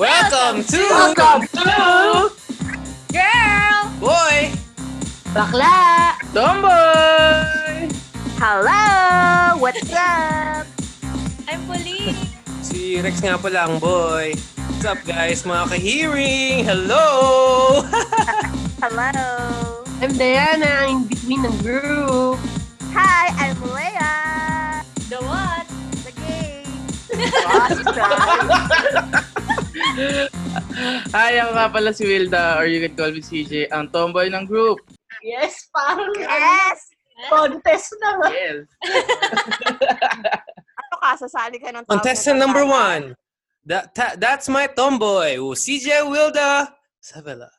Welcome to Welcome to Girl! Boy! Bakla! Tomboy! Hello! What's up? I'm Pauline. Si Rex nga pala ang boy. What's up guys, mga ka-hearing? Hello! Hello! I'm Diana, in between ng group. Hi, I'm Leia! The what? The gay! Awesome! Hi, ako nga pala si Wilda, or you can call me CJ, ang tomboy ng group. Yes, parang yes! contest na nga. Yes. Ano ka? Sasali ka ng Contestant na number one. That, ta- that's my tomboy. Oh, CJ Wilda Sabela.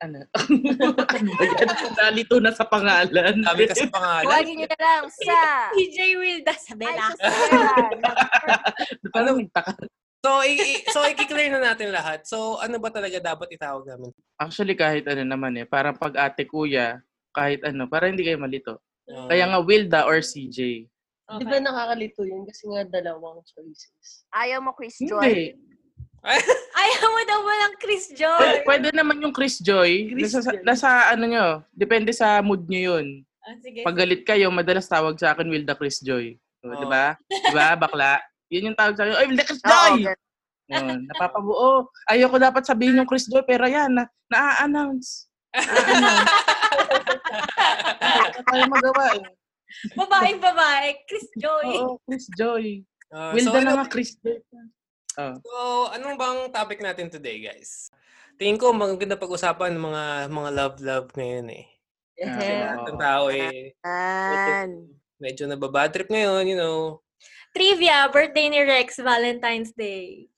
Ano? ano? Nalito na sa pangalan. Sabi kasi pangalan. Huwagin niyo na lang sa... PJ Wilda Ay, Sabela. sa Sarah. Parang nagtaka. So, i- so i-clear na natin lahat. So, ano ba talaga dapat itawag namin? Actually, kahit ano naman eh. Parang pag ate kuya, kahit ano, para hindi kayo malito. Uh, Kaya nga Wilda or CJ. Di ba nakakalito yun? Kasi nga dalawang choices. Ayaw mo, Chris Joy? Hindi. Ayaw mo daw walang Chris Pwede, Joy. pwede naman yung Chris Joy. Chris nasa, Joy. nasa ano nyo, depende sa mood nyo yun. Ah, sige. Pag galit kayo, madalas tawag sa akin Wilda Chris Joy. O, Oo. Di ba? Di ba, bakla? Yun yung tawag sa akin, Ay, Chris Joy! ganun. Yun, napapabuo. Ayoko dapat sabihin yung Chris Joy, pero yan, na, na-announce. Na-announce. Tayo magawa eh. Babaeng babae. Chris Joy. Oo, Chris Joy. uh, Wilda so, na ano, nga, Chris Joy. Oh. so, anong bang topic natin today, guys? Tingin ko maganda pag-usapan ng mga mga love-love ngayon eh. Ah, Lahat oo. ng tao eh, medyo nababad trip ngayon, you know. Trivia, birthday ni Rex, Valentine's Day.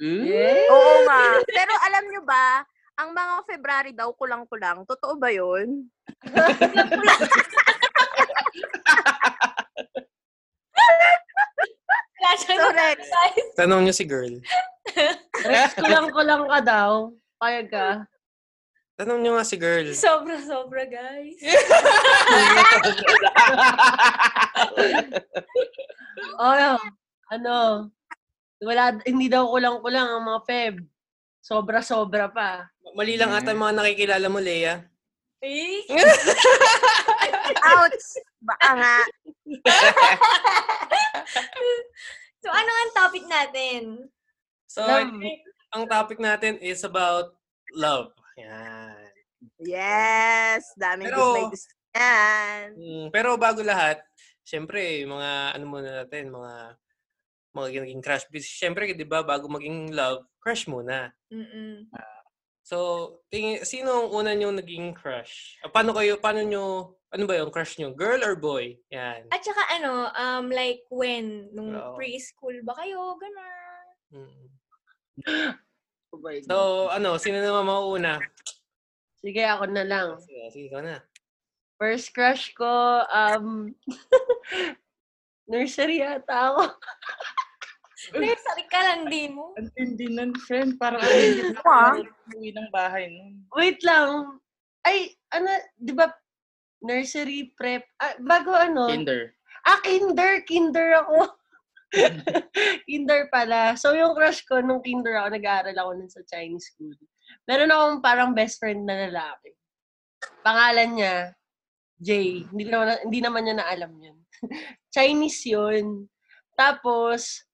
Hmm? Oo nga. Pero alam nyo ba, ang mga February daw kulang-kulang. Totoo ba yun? So, Rex. Tanong niyo si girl. Rex, kulang-kulang ka daw. Payag ka. Tanong niyo nga si girl. Sobra-sobra, guys. Oh, ano? Wala, hindi daw kulang-kulang ang mga Feb. Sobra-sobra pa. Mali lang ata yung mga nakikilala mo, Leia. Eh? ouch! Baka nga. so, ano ang topic natin? So, I think ang topic natin is about love. Yan. Yes! Daming Pero- may yan. Mm, pero bago lahat, syempre, mga ano muna natin, mga mga naging crush. Syempre, di ba, bago maging love, crush muna. Mm-mm. So, tingin, sino ang una nyo naging crush? Ah, Paano kayo, paano nyo, ano ba yung crush nyo? Girl or boy? Yan. At saka ano, um, like when, nung Oo. preschool ba kayo, gano'n. Mm. God. So, ano, sino naman mauuna? Sige, ako na lang. Sige, sige, ikaw na. First crush ko, um, nursery yata ako. Nursery ka lang din mo. Ang tindi nun, friend. Parang ano yung Ah. uwi ng bahay nun. Wait lang. Ay, ano, di ba, nursery prep, ah, bago ano? Kinder. Ah, kinder, kinder ako. kinder pala. So, yung crush ko nung kinder ako, nag-aaral ako nun sa Chinese school. Meron akong parang best friend na lalaki. Pangalan niya, Jay. Hindi naman, hindi naman niya na alam yun. Chinese yun. Tapos,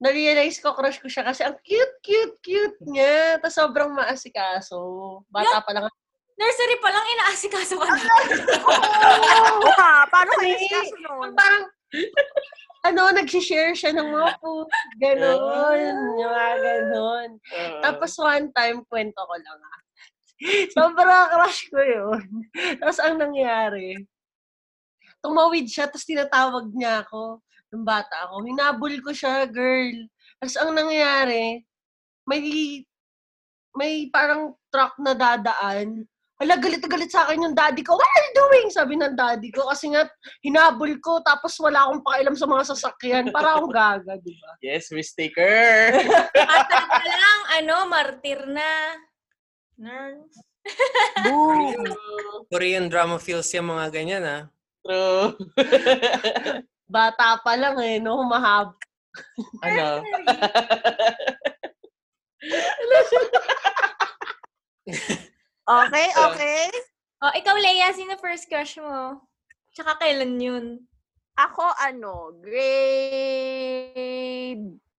na-realize ko, crush ko siya kasi ang cute, cute, cute niya. Tapos sobrang maasikaso. Bata pa lang. Nursery pa lang, inaasikaso ka na. Oo. Paano kayo discuss nun? Parang, ano, nag-share siya ng mga food. Ganon. Yung mga ganon. Uh, Tapos one time, kwento ko lang ah. Sobrang crush ko yun. Tapos ang nangyari, tumawid siya, tapos tinatawag niya ako. Nung bata ako. Hinabol ko siya, girl. Tapos ang nangyari, may may parang truck na dadaan. Hala, galit na galit sa akin yung daddy ko. What are you doing? Sabi ng daddy ko. Kasi nga, hinabol ko, tapos wala akong pakialam sa mga sasakyan. Para akong gaga, di ba? yes, mistaker. Bata ka lang, ano, martir na. Nurse. Boom! Korean drama feels yung mga ganyan, ah. True. Bata pa lang eh, no? Mahab. ano? Okay, okay. Oh, ikaw, Leia, sino first crush mo? Tsaka kailan yun? Ako, ano, grade,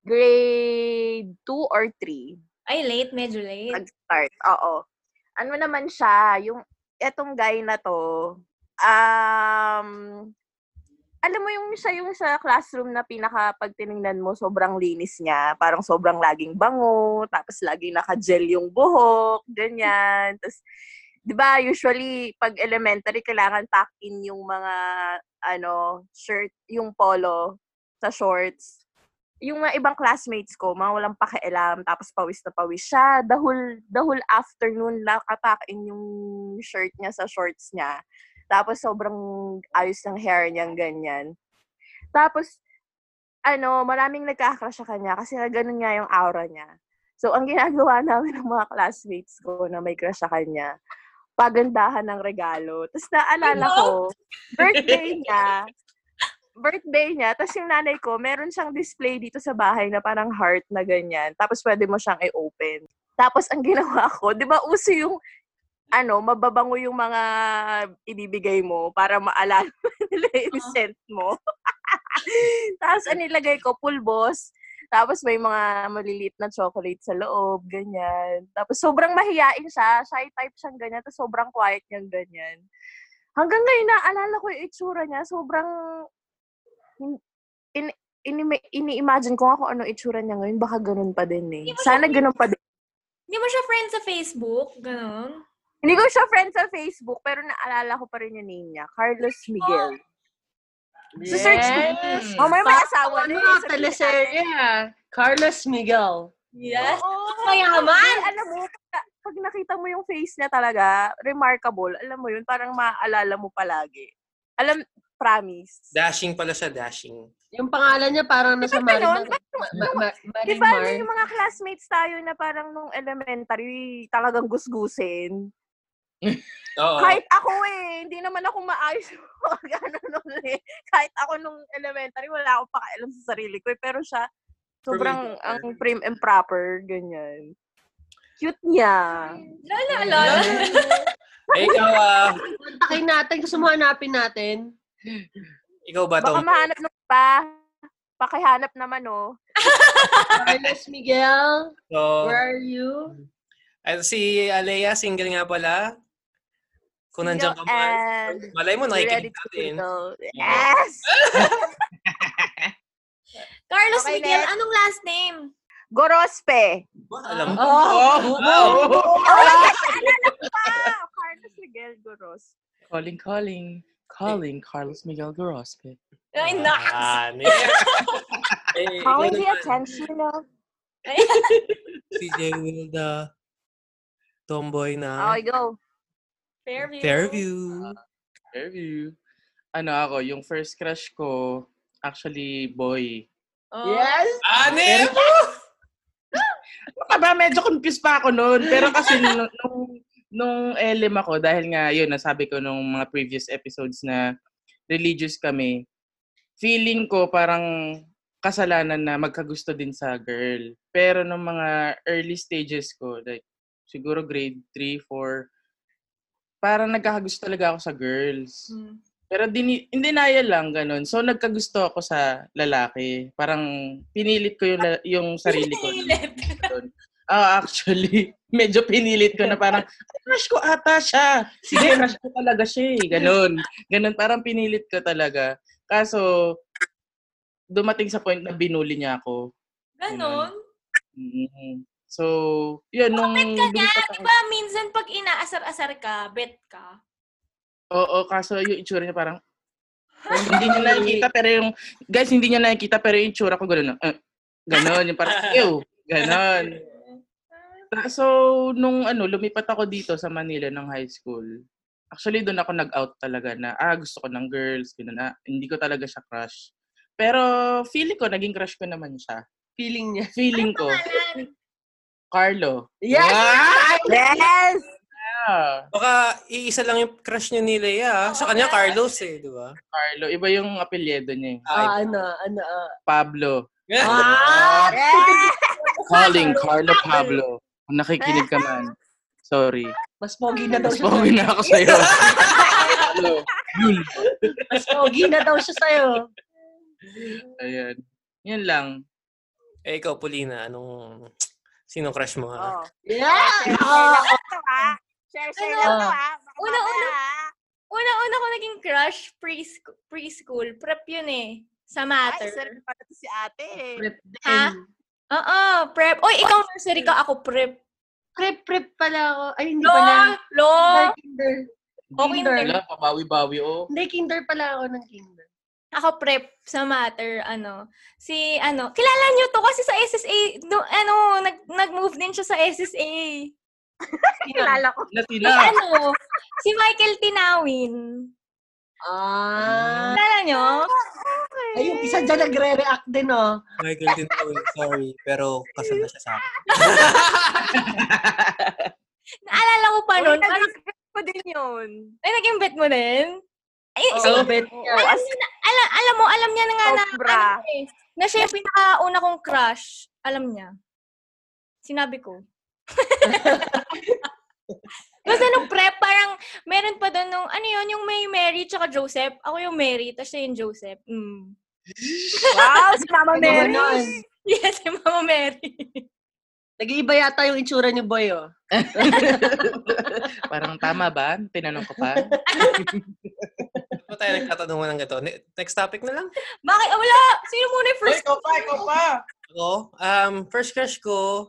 grade 2 or 3. Ay, late. Medyo late. Nag-start. Oo. Ano naman siya, yung, etong guy na to, um, alam mo yung siya yung sa classroom na pinaka pag tiningnan mo, sobrang linis niya. Parang sobrang laging bango, tapos laging naka-gel yung buhok, ganyan. Tapos, di ba, usually, pag elementary, kailangan tuck-in yung mga, ano, shirt, yung polo sa shorts. Yung mga ibang classmates ko, mga walang pakialam, tapos pawis na pawis siya. The whole, the whole afternoon lang attack-in yung shirt niya sa shorts niya. Tapos sobrang ayos ng hair niyang ganyan. Tapos, ano, maraming nagkakrush sa kanya kasi ganun nga yung aura niya. So, ang ginagawa namin ng mga classmates ko na may crush sa kanya, pagandahan ng regalo. Tapos naalala ko, birthday niya, birthday niya, tapos yung nanay ko, meron siyang display dito sa bahay na parang heart na ganyan. Tapos pwede mo siyang i-open. Tapos ang ginawa ko, di ba uso yung ano, mababango yung mga ibibigay mo para maalala nila yung Oo. scent mo. Tapos ang nilagay ko, pulbos. Tapos may mga maliliit na chocolate sa loob, ganyan. Tapos sobrang mahiyain siya. Shy type siyang ganyan. Tapos sobrang quiet niyang ganyan. Hanggang ngayon, naalala ko yung itsura niya. Sobrang... in- in- ini- ini-imagine ko nga kung ano itsura niya ngayon. Baka ganun pa din eh. Sana ganun pa din. Hindi mo siya friend sa Facebook? Ganon? Hindi ko siya friend sa Facebook, pero naalala ko pa rin yung name niya. Carlos Miguel. So, search mo. Yes. Oh, may may asawa Ano na nga, eh. teleserye. Carlos Miguel. Yes. Oo. Mayaman. Ay, alam mo, pag, nakita mo yung face niya talaga, remarkable. Alam mo yun, parang maaalala mo palagi. Alam, promise. Dashing pala siya, dashing. Yung pangalan niya parang nasa Di ba Marimar. Ma- ma- ma- Di ba yung mga classmates tayo na parang nung elementary, talagang gusgusin. Oo. Kahit ako eh, hindi naman ako maayos mag ano nun eh. Kahit ako nung elementary, wala akong pakialam sa sarili ko. eh. Pero siya, sobrang Prim ang prim and proper, ganyan. Cute niya. Lala, lala. Eh, ikaw, ah, Kontakin natin. Gusto mo hanapin natin? ikaw ba, Baka Tom? mahanap nung pa. Pakihanap naman, oh. Carlos Miguel, So, where are you? ay, si Alea, single nga pala. Kung nandiyan ka man. And Malay mo, nakikinig natin. Yes! Carlos Okay, Miguel, next. anong last name? Gorospe. Ba, alam mo? Oh! Wow. Pa! Carlos Miguel Goros. Calling, calling. Calling Carlos Miguel Gorospe. Ay! Ah, ikaw Calling the attention of... Si J. Wilda. Tomboy na. Okay, go. Fairview. Fairview. Interview. Ano ako, yung first crush ko, actually, boy. Oh. Yes! Ani! Baka ba, medyo confused pa ako noon. Pero kasi nung, nung, nung LM ako, dahil nga, yun, nasabi ko nung mga previous episodes na religious kami, feeling ko parang kasalanan na magkagusto din sa girl. Pero nung mga early stages ko, like, siguro grade 3, 4, parang nagkakagusto talaga ako sa girls. Hmm. Pero dini, in denial lang, ganun. So, nagkagusto ako sa lalaki. Parang pinilit ko yung, yung sarili ko. Pinilit. Ah, actually, medyo pinilit ko na parang, crush ko ata siya. Sige, crush ko talaga siya eh. Ganun. Ganun, parang pinilit ko talaga. Kaso, dumating sa point na binuli niya ako. Ganon. Mm. So, yun, nung... Bet ka Di ba minsan pag inaasar-asar ka, bet ka. Oo, kaso yung itsura niya parang, hindi niya nakikita, pero yung, guys, hindi niya nakikita, pero yung itsura ko gano'n. Uh, gano'n, yung parang, ew, gano'n. So, nung ano, lumipat ako dito sa Manila ng high school, actually doon ako nag-out talaga na, ah, gusto ko ng girls, gano'n, ah, hindi ko talaga siya crush. Pero, feeling ko, naging crush ko naman siya. Feeling niya. Feeling ko, Pangalan. Carlo. Yes! Yes! Ah, Baka iisa lang yung crush niyo ni Lea. ah. Sa kanya, Carlos eh, di ba? Carlo. Iba yung apelyido niya eh. Ah, ano, ano, ah. Pablo. Ah! Yes! Calling Carlo Pablo. Kung nakikinig ka man. Sorry. Mas pogi na daw Mas siya. pogi na ako sa'yo. Hello. Yun. Mas pogi na daw siya sa'yo. Ayan. Yan lang. Eh, ikaw, Polina, anong... Sinong crush mo, ha? Oh. Yeah! Share, share Ah, lang to, ha? Share, share lang to, ha? Baka Una, mamaya, una. ha? Una-una ko naging crush preschool, preschool. Prep yun eh. Sa Ay, matter. rin pala to si ate, eh. prep din. Ha? Oo, prep. Oy, ikaw nursery ka, ako prep. Prep, prep pala ako. Ay, hindi Lo, pala. lo. Kinder, kinder. Oh, Kinder. kinder. Wala, pabawi-bawi, oh. Hindi, kinder pala ako ng kinder. Ako prep sa matter, ano. Si, ano, kilala niyo to kasi sa SSA, no, ano, nag, nag-move din siya sa SSA. Kilala ko. Na Si, sila. ano, si Michael Tinawin. Ah. Kilala niyo? Ay, yung isa dyan nagre-react din, oh. Michael Tinawin, sorry, pero kasal na siya sa akin. Naalala ko pa Uy, nun. Parang, ko din yun. ay, naging bet mo din? Ay, si, bet alam, niya na, alam, alam mo, alam niya na nga na, Sobra. ano, eh, na siya yung pinakauna kong crush. Alam niya. Sinabi ko. Kasi nung prep, parang meron pa doon nung, ano yun, yung may Mary tsaka Joseph. Ako yung Mary, tapos siya yung Joseph. Mm. Wow, si Mama Mary. Yes, si Mama Mary. Nag-iiba yata yung itsura ni Boy, oh. Parang tama ba? Tinanong ko pa. Ano tayo nagtatanungan ng gato? Ne- Next topic na lang. Bakit? Ah, wala! Sino muna yung first? ikaw pa, ikaw pa. Ako, um, first crush ko,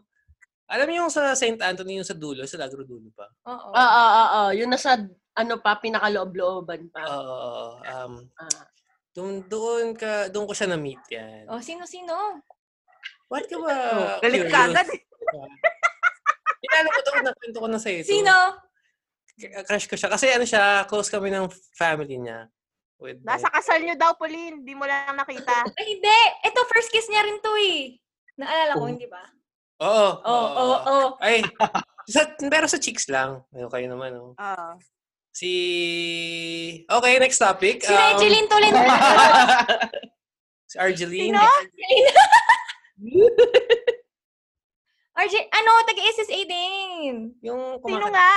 alam niyo yung sa St. Anthony, yung sa dulo, sa Lagro dulo pa. Oo. Oo, oo, oo. Yung nasa, ano pa, pinakaloob-looban pa. Oo, um, Ah. doon, doon ka, doon ko siya na-meet yan. Oh, sino-sino? What ka ba? Oh, Galit ka agad. eh. Inano ko to, nakwento ko na sa'yo. Sino? Crush ko siya. Kasi ano siya, close kami ng family niya. With Nasa kasal niyo daw, Pauline. Di mo lang nakita. Ay, hindi. Ito, first kiss niya rin to eh. Naalala ko, Oh. hindi ba? Oo. Oo, oo, oo. Ay, sa, pero sa chicks lang. Ayun kayo naman, oh. Oo. Si... Okay, next topic. Si Regeline Tolentino. Si Argeline. Sino? RJ, ano, taga-SSA din. Yung Sino kumakanta. nga?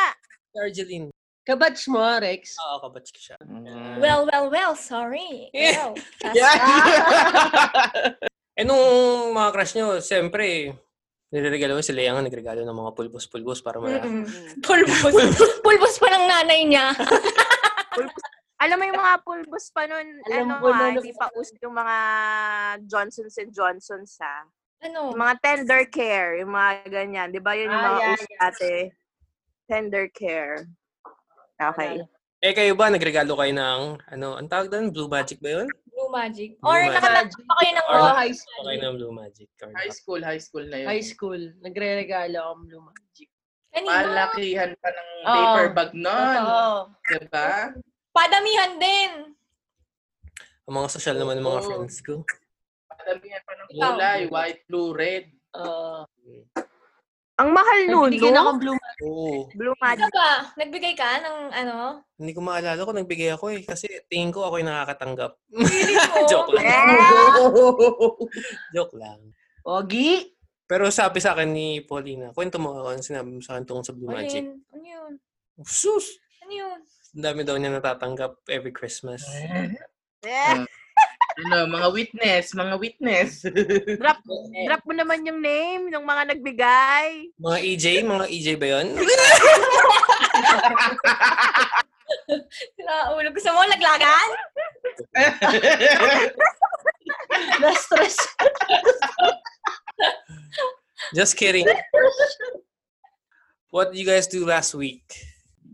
Argeline. Kabatch mo, Rex. Oo, kabatch ko siya. Mm. Well, well, well, sorry. Yeah. Well, that's- Eh, nung mga crush nyo, siyempre, niregalo si Lea nga nagregalo ng mga pulbos-pulbos para ma... Mm-mm. Pulbos. Pulbos pa ng nanay niya. Alam mo yung mga pulbos pa nun, Alam ano na- hindi pa uso yung mga Johnsons and Johnsons ha. Ano? Yung mga tender care, yung mga ganyan. Di ba yun yung Ah, mga yeah, uso dati? Tender care. Okay. Eh, kayo ba, nagregalo kayo ng, ano, ang tawag doon? Blue Magic ba yun? Blue Magic. Blue Or Magic. nakatanggap pa kayo ng Or- high school. Okay ng Blue Magic. Or high school, high school na yun. High school. Nagre-regalo akong Blue Magic. kanino? Malakihan pa ng Oo. paper bag nun. Oo. Diba? Padamihan din. Ang mga social naman ng mga friends ko. Madamihan pa ng kulay. White, blue, red. Oo. Ang mahal nun, Binigyan no? akong Blue Magic. Oo. Blue Ano Magic. ba? Nagbigay ka ng ano? Hindi ko maalala ko, nagbigay ako eh. Kasi tingin ko ako yung nakakatanggap. Ko. Joke lang. Yeah! Joke lang. Ogi. Pero sabi sa akin ni Paulina, kwento mo ako ang sinabi mo sa akin tungkol sa Blue Ano Magic. yun? Ano yun? Sus! Ano yun? Ang dami daw niya natatanggap every Christmas. Yeah. Ano, mga witness, mga witness. Drop, drop mo naman yung name ng mga nagbigay. Mga EJ, mga EJ ba yun? Ulo. Gusto mo laglagan? Na-stress. Just kidding. What did you guys do last week?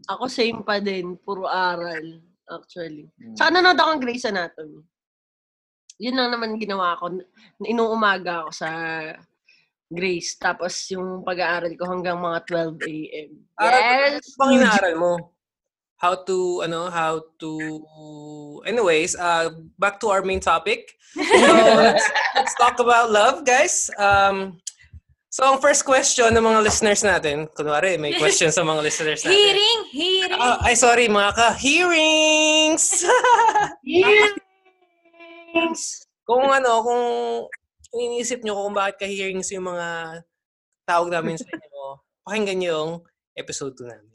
Ako same pa din. Puro aral. Actually. Sa nanonood ako ng Grey's Anatomy. Yun lang naman ginawa ko. Inong umaga ako sa Grace. Tapos yung pag-aaral ko hanggang mga 12 a.m. Yes! Ano pang inaaral mo? How to, ano, how to... Anyways, uh, back to our main topic. So, let's, let's talk about love, guys. Um, so, ang first question ng mga listeners natin, kunwari, may question sa mga listeners natin. Hearing, hearing. Ah, ay, sorry, mga ka-hearings! Thanks! kung ano, kung iniisip nyo kung bakit ka-hearings yung mga tawag namin sa inyo, pakinggan nyo yung episode 2 namin.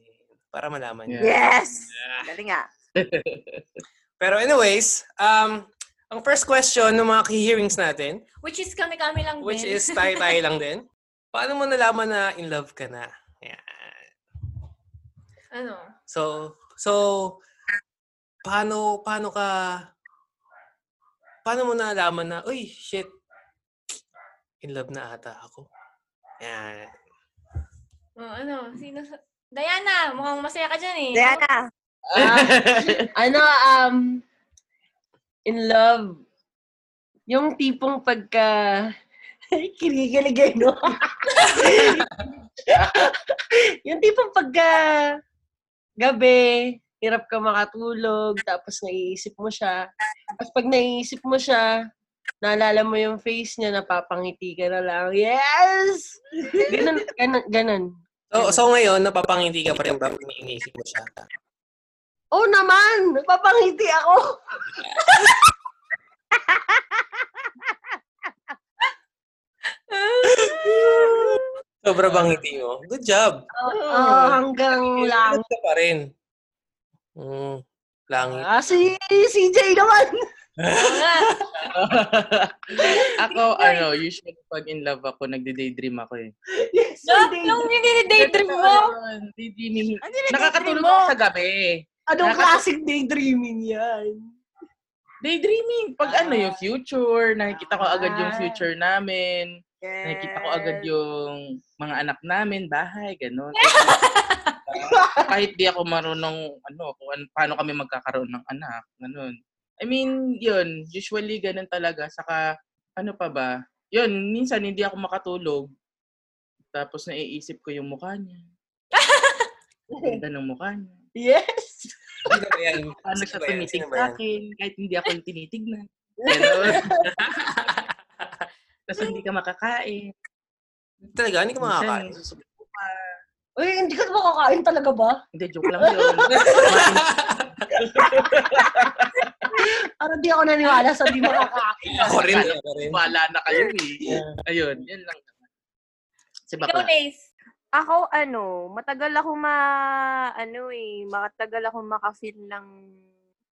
Para malaman nyo. Yeah. Yes! Galing nga. Pero anyways, um, ang first question ng mga key-hearings natin, Which is kami-kami lang which din. is tayo-tayo lang din. Paano mo nalaman na in love ka na? Yan. ano? So, so, paano, paano ka, paano mo nalaman na, uy, shit, in love na ata ako? Yan. Oh, ano? Sino sa... Diana, mukhang masaya ka dyan eh. Diana, Ah, ano, um, in love. Yung tipong pagka... Kinikilig eh, no? yung tipong pagka gabi, hirap ka makatulog, tapos naiisip mo siya. Tapos pag naiisip mo siya, naalala mo yung face niya, napapangiti ka na lang. Yes! Ganun, ganun, ganun. So, so ngayon, napapangiti ka pa rin ba pag iniisip mo siya? Oh naman! Napapangiti ako! Sobra bang ngiti mo? Good job. Ah, hanggang lang. Ka pa rin. Mm, langit. Ah, si CJ naman! Ako, ano, usually pag in love ako, nagde-daydream ako eh. Yes, No, CJ. nung daydream mo. Daydreaming. Ano yung Nakakatulog daydream ako mo? sa gabi. Anong Nakaka- classic daydreaming yan? Daydreaming. Pag ano, yung future, nakikita ko agad yung Ah. future namin. Nakikita ko agad yung mga anak namin, bahay, gano'n. Kahit di ako marunong, ano, kung an- paano kami magkakaroon ng anak, gano'n. I mean, yun, usually ganun talaga. Saka, ano pa ba? Yun, minsan hindi ako makatulog. Tapos naiisip ko yung mukha niya. Ganda ng mukha niya. Yes! Sino ba yan? Paano siya tumitig sa akin, kahit hindi ako yung tinitignan. Tapos hindi ka makakain. Talaga, hindi ka makakain. Minsan. Uy, hindi ka makakain talaga ba? Hindi, joke lang yun. Parang di ako naniwala sa di makakain. ako rin, ako rin. Wala na kayo eh. Ayun, yun lang. Si Ikaw, bakla. Lace. Ako, ano, matagal ako ma, ano eh, matagal ako maka-feel ng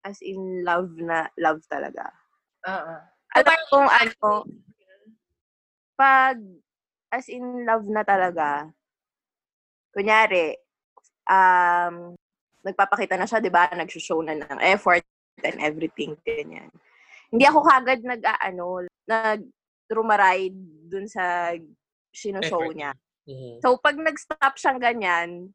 as in love na, love talaga. Oo. Alam kong ano, pag as in love na talaga, kunyari, um, nagpapakita na siya, di ba? Nag-show na ng effort and everything, ganyan. Hindi ako kagad nag, ano, nag-rumaride dun sa sino-show Effort. niya. Mhm. So, pag nag-stop siyang ganyan,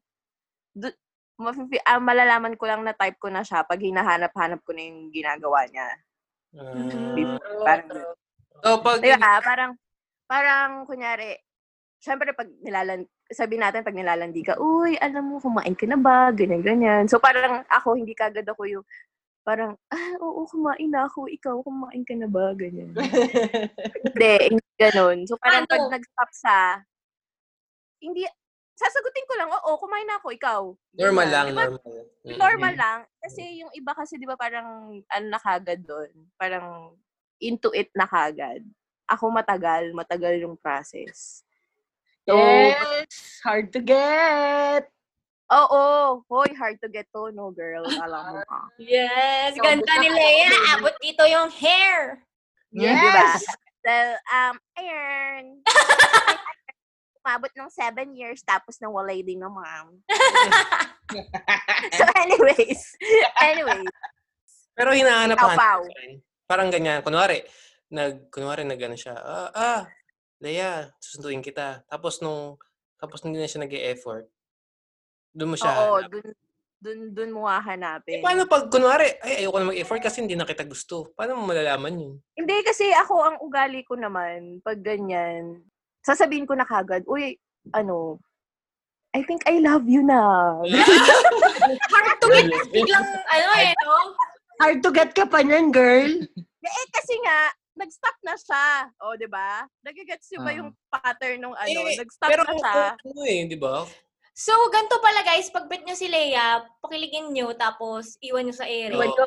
du- mafifi- ah, malalaman ko lang na type ko na siya pag hinahanap-hanap ko na yung ginagawa niya. Ah. Parang, so, pag, di ba? Parang, parang, kunyari, syempre pag nilalan, sabi natin pag nilalandi ka, uy, alam mo, kumain ka na ba? Ganyan, ganyan. So, parang ako, hindi kagad ako yung, parang, ah, oo, kumain na ako. Ikaw, kumain ka na ba? Ganyan. hindi, hindi ganun. So, parang pag Ano? nag-stop sa, hindi, sasagutin ko lang, oo, kumain na ako, ikaw. normal Ganyan. lang, Di ba, normal. Mhm. normal lang. Kasi yung iba kasi, di ba, parang, ano na kagad doon. Parang, into it na kagad. Ako matagal, matagal yung process. So, Yes! Hard to get! oo, hoy, hard to get to, no, girl. Alam mo ka. Yes, So, ganda ni baby. Abot dito yung hair. Di ba? So, um, ayun. Umabot ng seven years, tapos nawalay din ng mom. so, anyways. Anyways. Pero hinahanap Pao. Parang ganyan. Kunwari, nag, kunwari nag ano siya, ah, ah, Leia, susunduin kita. Tapos nung, tapos hindi na siya nag-e-effort. Doon mo siya Oo, hanap. dun, dun, dun mo hahanapin. Eh, paano pag, kunwari, ay, ayoko na mag-effort kasi hindi na kita gusto. Paano mo malalaman yun? Hindi, kasi ako, ang ugali ko naman, pag ganyan, sasabihin ko na kagad, uy, ano, I think I love you na. Hard to get. Biglang, ano eh, no? Hard to get ka pa niyan, girl. eh, kasi nga, nag-stop na siya. O, di ba? Nagigets niyo ba Ah. yung pattern ng ano? Eh, nag-stop Pero na siya. kung ano eh, di ba? So, ganito pala guys, pag bet nyo si Leia, pakiligin nyo, tapos iwan nyo sa ere. Iwan ko.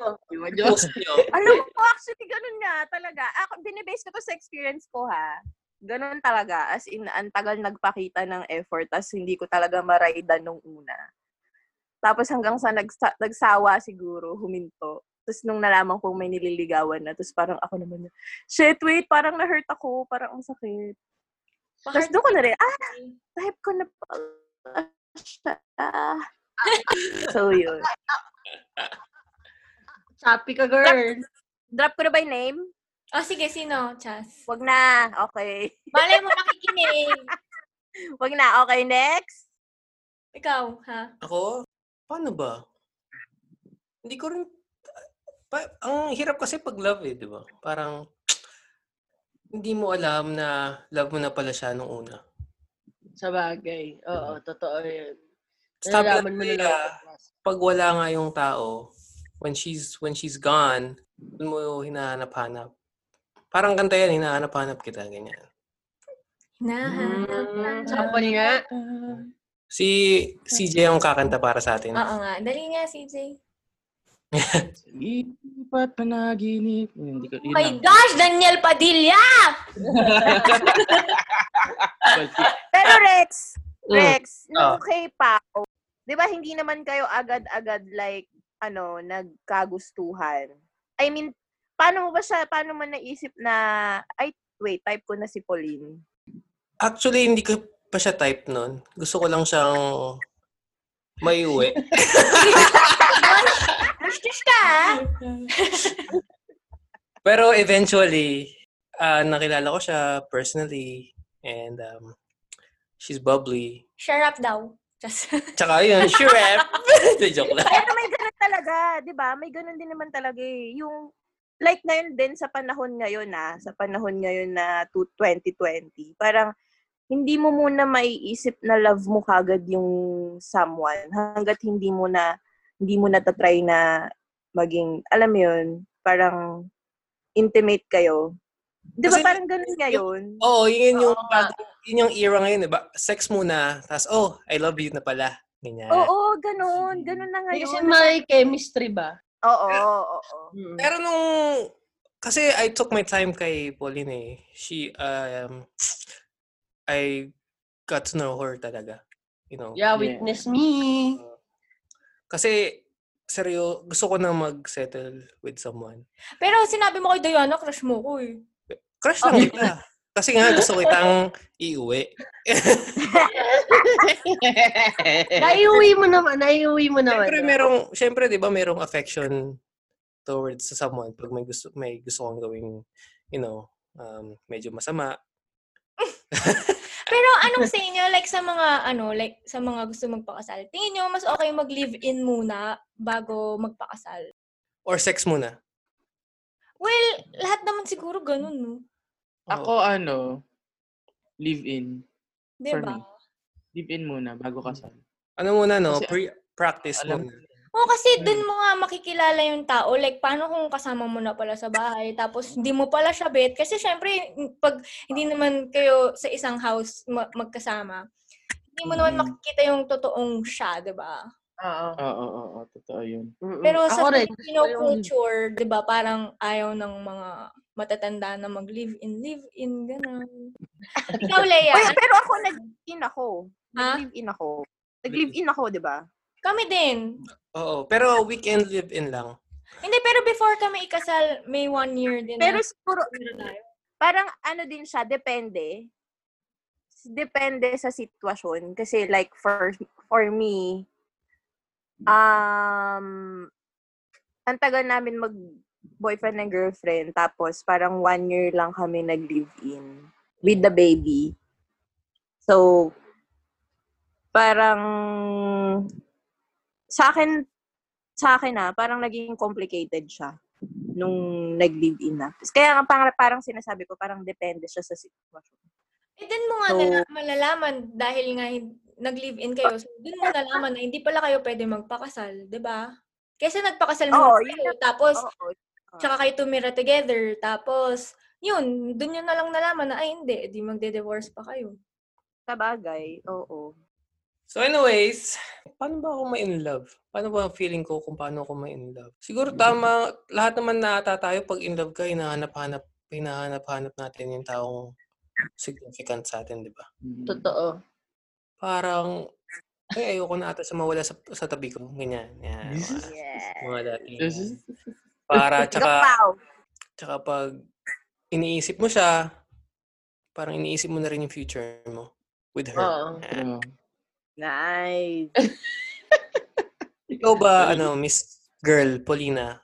Post nyo. Alam mo, actually, ganun nga talaga. Ako, binibase ko to sa experience ko, ha? Ganun talaga. As in, ang tagal nagpakita ng effort, tas hindi ko talaga maraidan nung una. Tapos hanggang sa nagsa- nagsawa siguro, huminto. Tapos nung nalaman kong may nililigawan na, tapos parang ako naman, na, shit, wait, parang na-hurt ako, parang ang sakit. Tapos doon ko na rin, ah, type ko na pala siya. so, yun. Sapi ka, girl. Drop ko na ba yung name? Oh, sige, sino? Chas. Wag na. Okay. Malay mo nakikinig. Wag na. Okay, next. Ikaw, ha? Ako? Paano ba? Hindi ko rin... Pa, ang hirap kasi pag love eh, di ba? Parang hindi mo alam na love mo na pala siya nung una. Sa bagay. Oo, totoo yun. Stop Nalalaman mo na lang. pag wala nga yung tao, when she's when she's gone, doon mo hinahanap-hanap. Parang kanta yan, hinahanap-hanap kita, ganyan. Hinahanap Mm. Sample nga. Si CJ ang kakanta para sa atin. Oo nga. Dali nga, CJ. Lipat panaginip. Hindi ko, Oh my lang. gosh, Daniel Padilla! Pero Rex, Mm. Rex, Ah. nung kay Pao, di ba hindi naman kayo agad-agad like, ano, nagkagustuhan? I mean, paano mo ba siya, paano mo naisip na, ay, wait, type ko na si Pauline. Actually, hindi ko pa siya type nun. Gusto ko lang siyang may uwi. Gusto ka, ah? Pero eventually, ah, nakilala ko siya personally and um, she's bubbly. Share up daw. Just, Tsaka yun, sure Joke lang. Pero may ganun talaga, di ba? May ganun din naman talaga eh. Yung, like ngayon din sa panahon ngayon na, sa panahon ngayon na to 2020, parang hindi mo muna maiisip na love mo kagad yung someone hanggat hindi mo na hindi mo natatry na maging, alam mo yun, parang intimate kayo. Di ba Kasi- parang ganun ngayon? Oo, yun yung, Oo nga. yun yung era ngayon, diba? Sex muna, tapos, oh, I love you na pala. Ganyan. Oo, ganun. Ganun na Kasi ngayon. may chemistry ba? Oo, oo, oo. Pero nung, kasi I took my time kay Pauline eh. She, um, I got to know her talaga. You know? Yeah, witness me. Kasi, seryo, gusto ko na mag-settle with someone. pero sinabi mo kay Diana, crush mo ko eh. Crush lang kita. Kasi nga, gusto kitang iuwi. naiuwi mo naman, naiuwi mo naman. Siyempre, merong, siyempre, di ba, merong affection towards sa someone pag may gusto, may gusto kong gawing, you know, um, medyo masama. Pero anong sa inyo, like sa mga, ano, like sa mga gusto magpakasal, tingin nyo mas okay mag-live-in muna bago magpakasal? Or sex muna. Well, lahat naman siguro ganun, no? Ako ano, live-in. Di For me. Live-in muna bago kasal. Ano muna, no? Kasi, Pre- practice alam- muna. Oo, kasi Mm. dun mo nga makikilala yung tao. Like, paano kung kasama mo na pala sa bahay, tapos hindi mo pala siya bet? Kasi syempre, pag hindi naman kayo sa isang house ma- magkasama, hindi mo naman Mm. makikita yung totoong siya, di ba? Oo. Oo, oo, oo, totoo yun. Pero sa Ako rin, Filipino yung- culture, di ba, parang ayaw ng mga matatanda na mag-live-in, live-in, gano'n. Ikaw, Leia, Uy, pero ako nag-in ako. Nag-live-in ako. Nag-live-in ako, di ba? Kami din. Oo. Pero weekend live-in lang. Hindi, pero before kami ikasal, may one year din. Pero na- siguro, parang ano din siya, depende. Depende sa sitwasyon. Kasi like, for, for me, um, ang tagal namin mag boyfriend and girlfriend, tapos parang one year lang kami nag-live-in with the baby. So, parang sa akin, sa akin na, parang naging complicated siya nung nag-live-in na. Kaya nga parang, parang sinasabi ko, parang depende siya sa sitwasyon. Eh, dun mo nga So- nala- malalaman dahil nga nag-live-in kayo. So, dun mo nalaman na hindi pala kayo pwede magpakasal, di ba? Kasi nagpakasal muna yun kayo, tapos Oo. tsaka kayo tumira together, tapos yun, dun yun na lang nalaman na, ay hindi, di magde-divorce pa kayo. Sa bagay, oo. So anyways, paano ba ako ma-in love? Paano ba ang feeling ko kung paano ako ma-in love? Siguro tama, lahat naman na ata tayo pag in love ka, hinahanap-hanap, hinahanap-hanap natin yung taong significant sa atin, di ba? Mm. Totoo. Parang, ay, ayoko na ata siya mawala sa, sa tabi ko. Ganyan. Yan, mga, Yeah. mga dati. Para, tsaka, tsaka pag iniisip mo siya, parang iniisip mo na rin yung future mo with her. Oo. Yan. Nice. Ikaw ba, ano, Miss Girl, Paulina?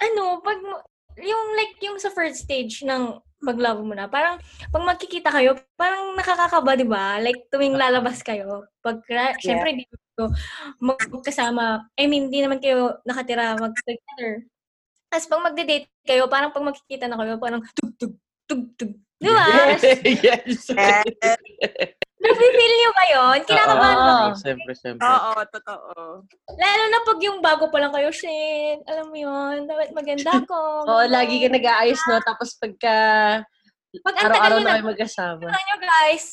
ano, pag, mo- yung like, yung sa first stage ng pag-love mo na, parang, pag magkikita kayo, parang nakakakaba, di ba? Like, tuwing lalabas kayo, pag, yeah. syempre, di kayo magkasama, I mean, di naman kayo nakatira mag-together. Tapos pag magde-date kayo, parang pag magkikita na kayo, parang tug, tug, tug, tug. Di ba? yes. Nafe-feel nyo ba yun? Kinakabahan ba Oo. kayo? Siyempre, siyempre. Oo, totoo. Lalo na pag yung bago pa lang kayo, shit, alam mo yun, dapat maganda ko. Oo, lagi ka nag-aayos, no? Tapos pagka Pag araw-araw na kayo magkasama. Tingnan nyo, guys.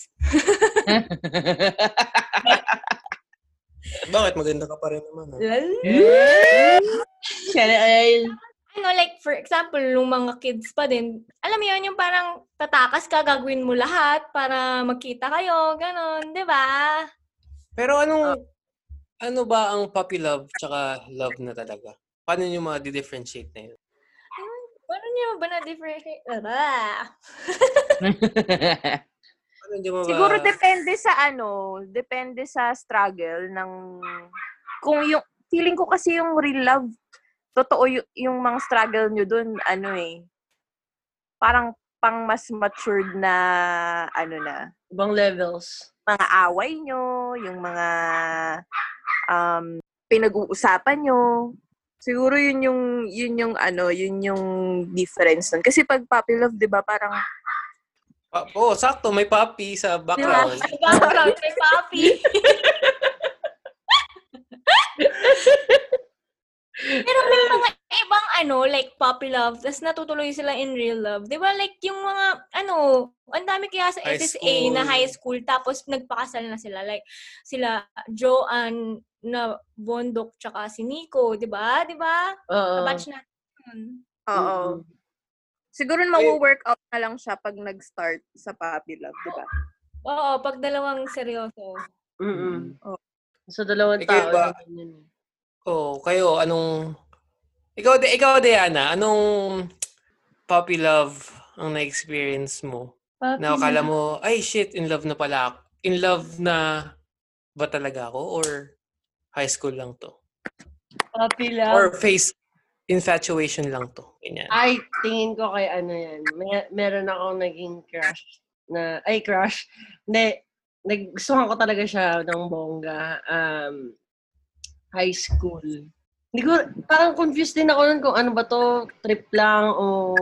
Bakit? Maganda ka pa rin naman. ah. Sana ay... ano, like, for example, yung mga kids pa din, alam mo yun, yung parang tatakas ka, gagawin mo lahat para magkita kayo, ganon, di ba? Pero anong, ano ba ang puppy love tsaka love na talaga? Paano nyo ma-differentiate na yun? Paano nyo ba na-differentiate? Ah. Paano nyo ma- Siguro depende sa ano, depende sa struggle ng kung yung feeling ko kasi yung real love totoo yung, yung mga struggle nyo dun ano eh parang pang mas matured na ano na Ibang levels. mga away nyo, yung mga um, pinag-uusapan nyo. Siguro yun yung yun yung ano, yun yung difference nun. Kasi pag puppy love, 'di ba, parang Pa- oh, sakto. May puppy sa background. Background kay Papi. Pero may mga ibang ano, like puppy love, tapos natutuloy sila in real love. Di ba? Like yung mga, ano, ang dami kaya sa High SSA na school. high school, tapos nagpakasal na sila. Like, sila Joanne na Bondok, tsaka si Nico, di ba? Di ba? Oo. Kabatch natin. oo. Siguro mawo-work out na lang siya pag nag-start sa puppy love, 'di ba? Oo, pag dalawang seryoso. Mm-mm. Oo. Sa dalawang Ikaw tao. ba? yun. Oh, kayo, anong... Ikaw, ikaw Diana, anong puppy love ang na-experience mo? Na akala mo, ay shit, in love na pala ako. In love na ba talaga ako? Or high school lang to? Puppy love. Or face infatuation lang to? Ganyan. Ay, tingin ko kay ano yan. May, meron akong naging crush na, ay crush. Hindi, naggustuhan ko talaga siya ng bongga. Um, high school. Hindi ko, parang confused din ako nun kung ano ba to, trip lang o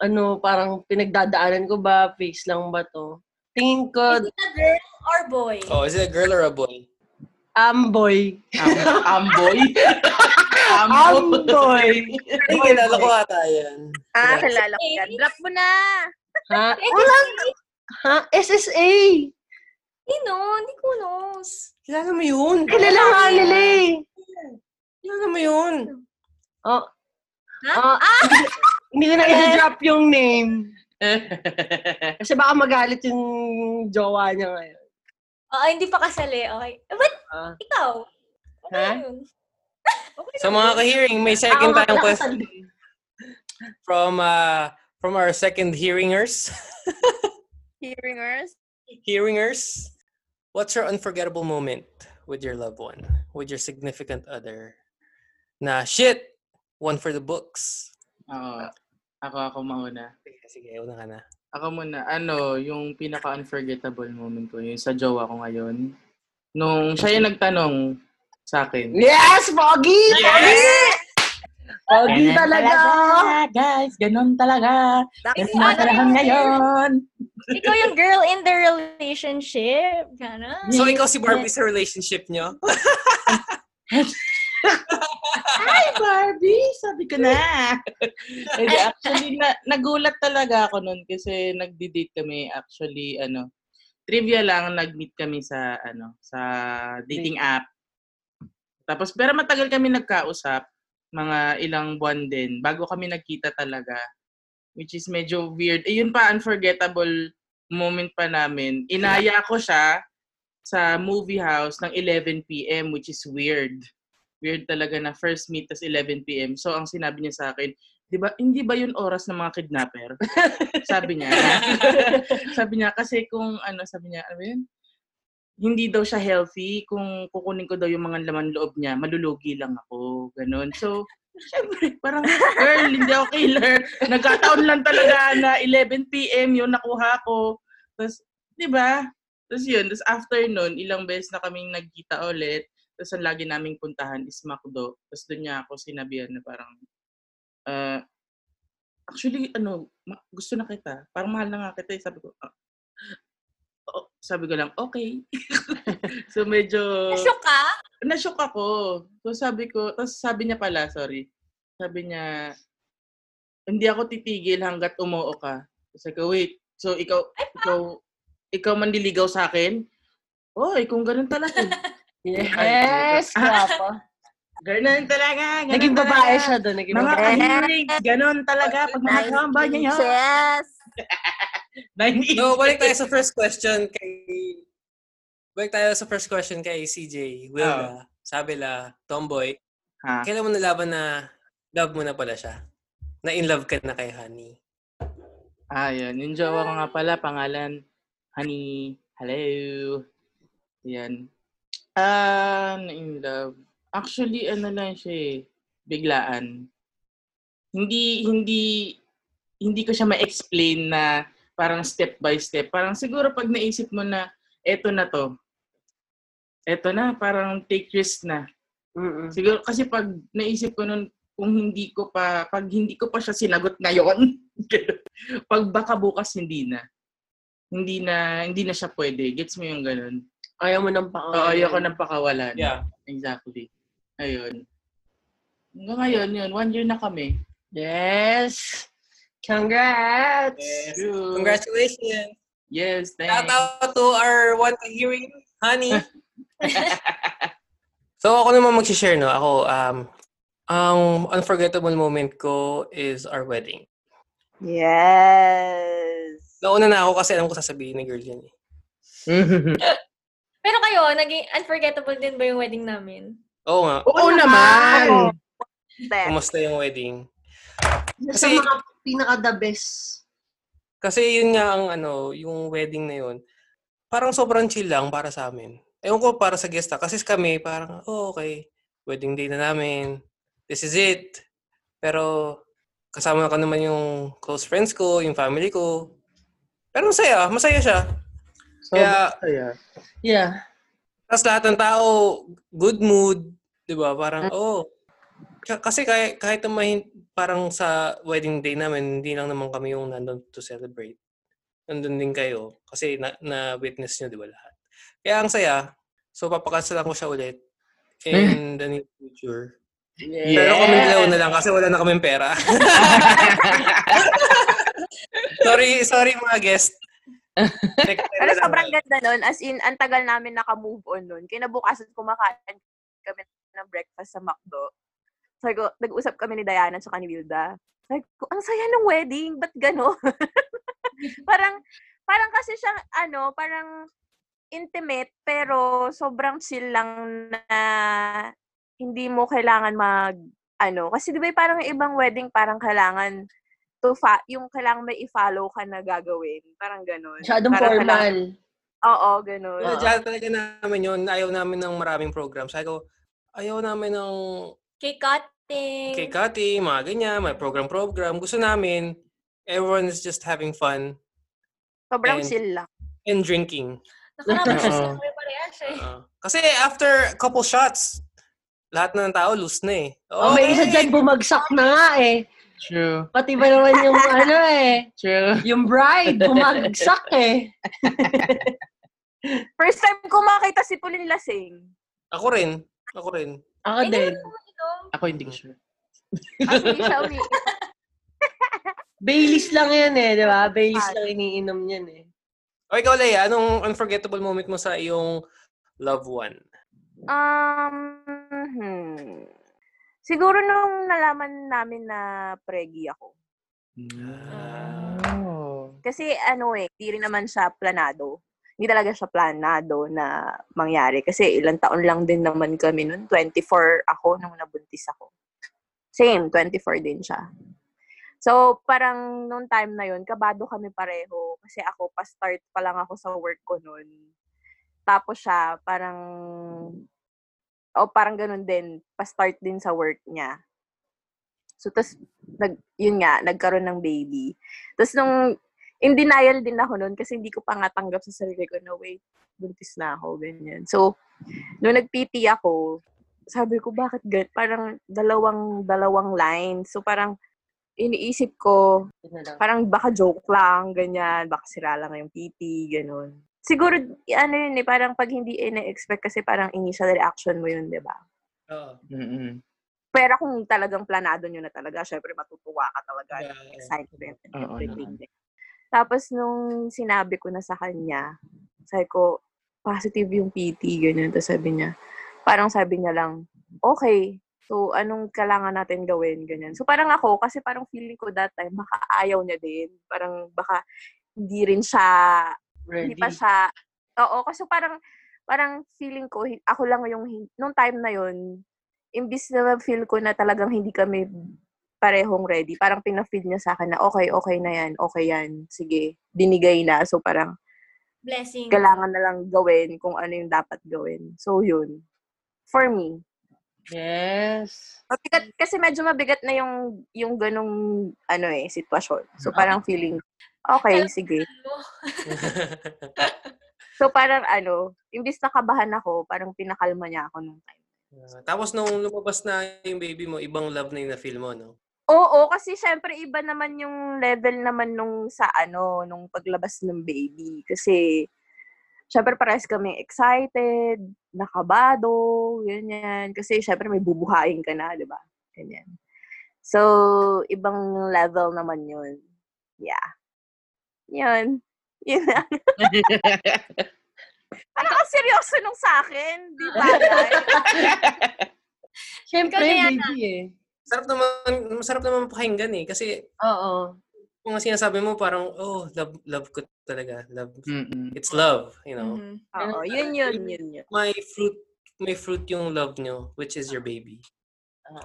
ano, parang pinagdadaanan ko ba, face lang ba to. Tingin ko, Is it a girl or boy? Oh, is it a girl or a boy? amboy. Am- Amboy. Amboy. Amboy. Ay, kilala ko ata yan. Ah, kilala ko yan. Drop mo na! Ha? Wala. Ha? SSA. Sino? Hindi ko knows. Kilala mo yun? Kilala nga nila eh. Kilala mo yun? Oh. Ha? Ah, hindi- ko na i-drop yung name. Kasi baka magalit yung jowa niya ngayon. Oo, hindi pa kasali. Okay. Eh, But, Ah. ikaw? Okay Ha? yun. Sa mga ka-hearing, may second Ako tayong question from uh, from our second hearingers. Hearingers? Hearingers, what's your unforgettable moment with your loved one, with your significant other? Na shit, one for the books. Oo. Ako, ako mauna. Sige, sige, una ka na. Ako muna, ano, yung pinaka-unforgettable moment ko, yung sa jowa ko ngayon. Nung siya yung nagtanong sa akin. Yes! Pogi! Pogi! Pogi Ganun talaga! Guys, ganun talaga. Tapos Ganun na talagang ngayon. Ikaw yung girl in the relationship. Gana. So, ikaw si Barbie sa relationship nyo? Hi, Barbie! Sabi ko na. Hindi, actually, na, nagulat talaga ako nun kasi nagdi-date kami. Actually, ano, trivia lang, nag-meet kami sa, ano, sa dating app. Tapos, pero matagal kami nagkausap, mga ilang buwan din, bago kami nagkita talaga. which is medyo weird. Eh, yun pa, unforgettable moment pa namin. Inaya ko siya sa movie house ng 11 p.m. which is weird. Weird talaga na first meet tas 11 p.m. So, ang sinabi niya sa akin, di ba, hindi ba yun oras ng mga kidnapper? sabi niya. sabi niya, kasi kung, ano, sabi niya, ano yun? Hindi daw siya healthy. Kung kukunin ko daw yung mga laman loob niya, malulugi lang ako. Ganon. So, syempre, parang, girl, hindi ako killer. Nagkataon lang talaga na 11 p.m. yun nakuha ko. Tapos, di ba? Tapos yun, tapos after nun, ilang beses na kaming nagkita ulit. Tapos ang lagi naming puntahan is Macdo. Tapos doon niya ako sinabihan na parang, uh, actually, ano, gusto na kita. Parang mahal na nga kita. eh. Sabi ko, ah, oh, sabi ko lang, okay. so medyo, Nashock ka? na-shock ako. So sabi ko, tapos sabi niya pala, sorry. Sabi niya, hindi ako titigil hanggat umuo ka. Sabi ko, wait, so ikaw, ikaw, ikaw manliligaw sa akin? Oy, kung ganun talaga. Yes, guwapo. ganun talaga. Ganun Naging talaga. babae siya doon. Naging Mga babae. kahilig, ganun talaga. Pag nakakamba niya yun. Yes! Nine So, balik tayo sa first question kay... Balik tayo sa first question kay CJ. Wilda. Sabi la, tomboy. Ha? Kailan mo nalaban na love mo na pala siya? Na in love ka na kay Honey? Ah, yun. Yung jowa ko nga pala, pangalan, Honey. Hello. Yan. Ah, na in love. Actually, ano lang siya eh, biglaan. Hindi, hindi, hindi ko siya ma-explain na parang step by step. Parang siguro pag naisip mo na, eto na to. Eto na, parang take risk na. Mm-mm. Siguro kasi pag naisip ko nun, kung hindi ko pa, pag hindi ko pa siya sinagot ngayon, pag baka bukas hindi na. Hindi na, hindi na siya pwede. Gets mo yung ganun? Ayaw mo ng Oo, pangalan. ayoko ng pakawalan. Yeah. Exactly. Ayun. Hanggang ngayon, yun. One year na kami. Yes! Congrats! Yes. Congratulations! Yes, Shout thanks. out to our one hearing, Honey. so, ako naman mag-share, no? Ako, um, ang unforgettable moment ko is our wedding. Yes! Nauna na ako kasi alam ko sasabihin ni girl yan eh. Pero kayo, naging unforgettable din ba yung wedding namin? Oo nga. Oo naman! Step. Kumusta yung wedding? Sa Kasi- mga pinaka-the best. Kasi yun nga ang ano, yung wedding na yun, parang sobrang chill lang para sa amin. Ewan ko para sa guest Kasi kami, parang, oh, okay, wedding day na namin. This is it. Pero, kasama ko naman yung close friends ko, yung family ko. Pero masaya, masaya siya. Kaya- Kaya, Yeah. Tapos lahat ng tao, good mood. 'di ba Parang, oh. K- Kasi kahit, kahit naman parang sa wedding day namin, hindi lang naman kami yung nandun to celebrate. Nandun din kayo. Kasi na, na-witness nyo, di ba lahat? Kaya ang saya. So, papakansalan ko siya ulit in the near future. Yeah. Pero kami dalawa na lang kasi wala na kaming pera. sorry, sorry mga guest. Pero sobrang ganda nun. As in, ang tagal namin naka-move on nun. Kinabukasan kumakain kami ng breakfast sa McDo. Sabi ko, nag-usap kami ni Diana at ni Wilda. Sabi ko, ang saya ng wedding. Ba't gano'n? parang, parang kasi siyang, ano, parang intimate, pero sobrang chill lang na hindi mo kailangan mag, ano, kasi di ba parang ibang wedding, parang kailangan to fa- yung kailangan may i-follow ka na gagawin. Parang gano'n. Masyadong Parang formal. kailangan- Oo, gano'n. Uh, talaga namin yun. Ayaw namin ng maraming program. Sabi ko, ayaw namin ng Cake cutting. cake cutting, mga ganyan, may program-program. Gusto namin, everyone is just having fun Sobrang and- lang. and drinking. Nakarapas Oo. na kami parehas eh. Kasi after a couple shots, lahat ng tao loose na eh. Oh, may isa dyan bumagsak na nga eh. true. Pati ba naman yung ano eh, True. yung bride, bumagsak eh. First time ko makita si Pauline Lasing. Ako rin. Ako rin. Ako Hindi din. Ako hindi ko sure. Hindi siya umi- Baileys lang yan eh, di ba? Baileys lang iniinom yan eh. O ikaw, Leia, anong unforgettable moment mo sa iyong loved one? Um, hmm. Siguro nung nalaman namin na pregi ako. Oh. Kasi ano eh, di rin naman siya planado. Hindi talaga siya planado na mangyari. Kasi ilang taon lang din naman kami nun. 24 ako nung nabuntis ako. Same, 24 din siya. So, parang nung time na yun, kabado kami pareho. Kasi ako, pa-start pa lang ako sa work ko nun. Tapos siya, parang, o parang ganun din, pa-start din sa work niya. So, tas, nag, yun nga, nagkaroon ng baby. Tapos nung, in denial din ako nun kasi hindi ko pa nga tanggap sa sarili ko na, wait, buntis na ako, ganyan. So, nung nag-PT ako, sabi ko, bakit gan Parang dalawang, dalawang line. So, parang, iniisip ko, parang baka joke lang, ganyan, baka sira lang yung PT, ganun. Siguro, ano yun eh, parang pag hindi ina-expect kasi parang initial reaction mo yun, di ba? Oo. Mm-mm. Pero kung talagang planado nyo na talaga, syempre matutuwa ka talaga ng Yeah. excitement and everything. Tapos nung sinabi ko na sa kanya, sabi ko, positive yung PT, ganyan. Tapos sabi niya, parang sabi niya lang, okay, so anong kailangan natin gawin, ganyan. So parang ako, kasi parang feeling ko that time, baka ayaw niya din. Parang baka hindi rin siya Ready. hindi pa siya, oo, kasi parang, parang feeling ko, ako lang yung, nung time na yun, imbis na feel ko na talagang hindi kami parehong ready, parang pina-feed niya sa akin na, okay, okay na yan, okay yan, sige, binigay na. So parang, Blessing. kailangan na lang gawin kung ano yung dapat gawin. So yun, for me. Yes. Mabigat, kasi medyo mabigat na yung, yung ganong, ano eh, sitwasyon. So parang feeling, okay, sige. So parang ano, imbis na kabahan ako, parang pinakalma niya ako nung time. Ah, Tapos nung lumabas na yung baby mo, ibang love na yung na-feel mo, no? Oo, kasi syempre iba naman yung level naman nung sa ano, nung paglabas ng baby. Kasi syempre parehas kami excited, nakabado, ganyan. Kasi syempre may bubuhayin ka na, di ba? Ganyan. So, ibang level naman yun. Yeah. Yun. Yun na. Parang ang seryoso nung sa akin. Di ba? Siyempre, baby eh. Sarap naman, masarap naman pakinggan eh. Kasi Oo. kung ang sinasabi mo parang, oh, love, love ko talaga. Love, Mm-mm. it's love, you know. Mhm. Oo, yun yun, yun yun. May fruit, may fruit yung love nyo, which is your baby.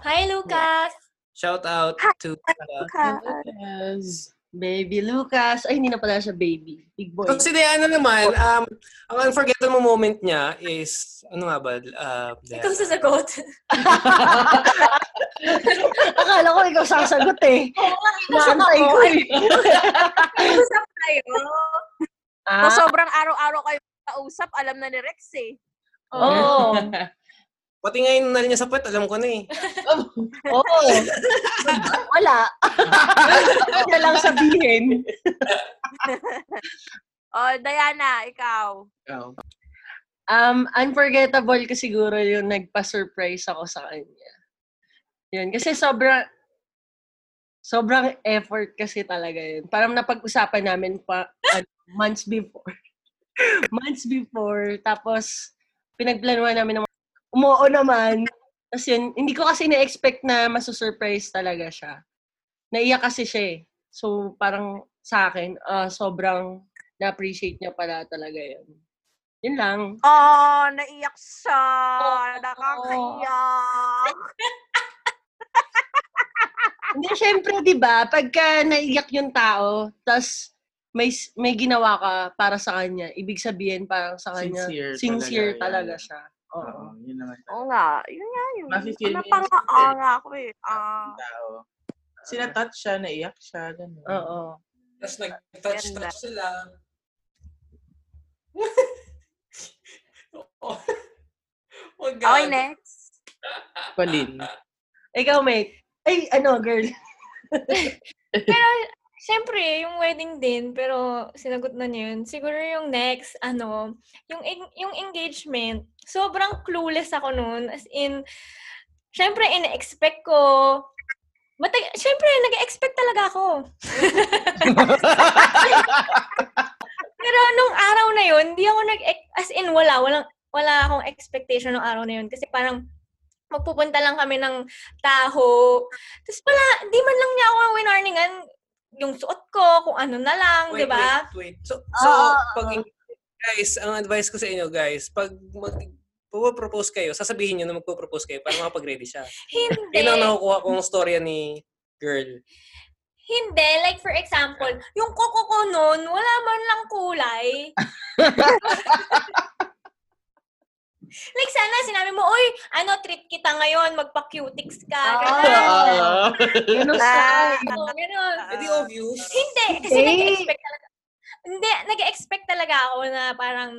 Hi, Lucas! Shout out to uh, Ka- Yes. Baby Lucas. Ay, hindi na pala siya baby. Big boy. So si Diana naman, um, ang unforgettable moment niya is, ano nga ba? Uh, Ikaw sasagot. Akala ko ikaw sasagot eh. Nasok Naantay ako. ko eh. Usap tayo. Ah, O sobrang araw-araw kayo kausap, alam na ni Rex eh. Oo. Pati ngayon na niya sa puwet, alam ko na eh. Oo. Wala. Huwag na lang sabihin. O, Diana, ikaw. Ikaw. Um, unforgettable ko siguro yung nagpa-surprise ako sa kanya. Yun, kasi sobrang sobrang effort kasi talaga yun. Parang napag-usapan namin pa ano, months before. months before. Tapos, pinagplanuhan namin ng umuo naman. Tapos yun, hindi ko kasi na-expect na masusurprise talaga siya. Naiyak kasi siya eh. So, parang sa akin, ah, sobrang na-appreciate niya pala talaga yun. Yun lang. Oh, naiyak siya. Oo. Nakakaiyak. Hindi, syempre, di ba, pagka naiyak yung tao, tas may may ginawa ka para sa kanya, ibig sabihin parang sa kanya, Sincere sincere talaga, talaga, yeah. siya. Oo. Oo, yun naman. Oo nga. Yun nga yun. Mafe-feel Ano yung pa nga, ah, ako eh. Ah. Tao. Sinatouch siya, naiyak siya, gano'n. Oo. Tapos nag-touch-touch sila. oh, oh. Okay, next. Palin. Ikaw, mate. Ay, ano, girl. Siyempre, yung wedding din, pero sinagot na niya yun. Siguro yung next, ano, yung, yung engagement, sobrang clueless ako noon. As in, siyempre, ina-expect ko, matag- siyempre, nag-expect talaga ako. Pero nung araw na yun, hindi ako nag as in wala, walang wala akong expectation nung araw na yun kasi parang magpupunta lang kami ng taho. Tapos pala, di man lang niya ako winarningan. Yung suot ko, kung ano na lang, di ba? wait, wait. So, so Oo, pag, guys, ang advice ko sa inyo, guys, pag mag, propose kayo, sasabihin nyo na magpo-propose kayo para makapag-ready siya. Hindi. Yun ang nakukuha kong storya ni girl. Hindi. Like, for example, yung kuko ko nun, wala man lang kulay. like, sana sinabi mo, Uy, ano, treat kita ngayon, magpa-cutics ka. Ah. Ganun. Ganun Ah. di obvious. Hindi, kasi Hindi. nag-expect talaga. Hindi, nag-expect talaga ako na parang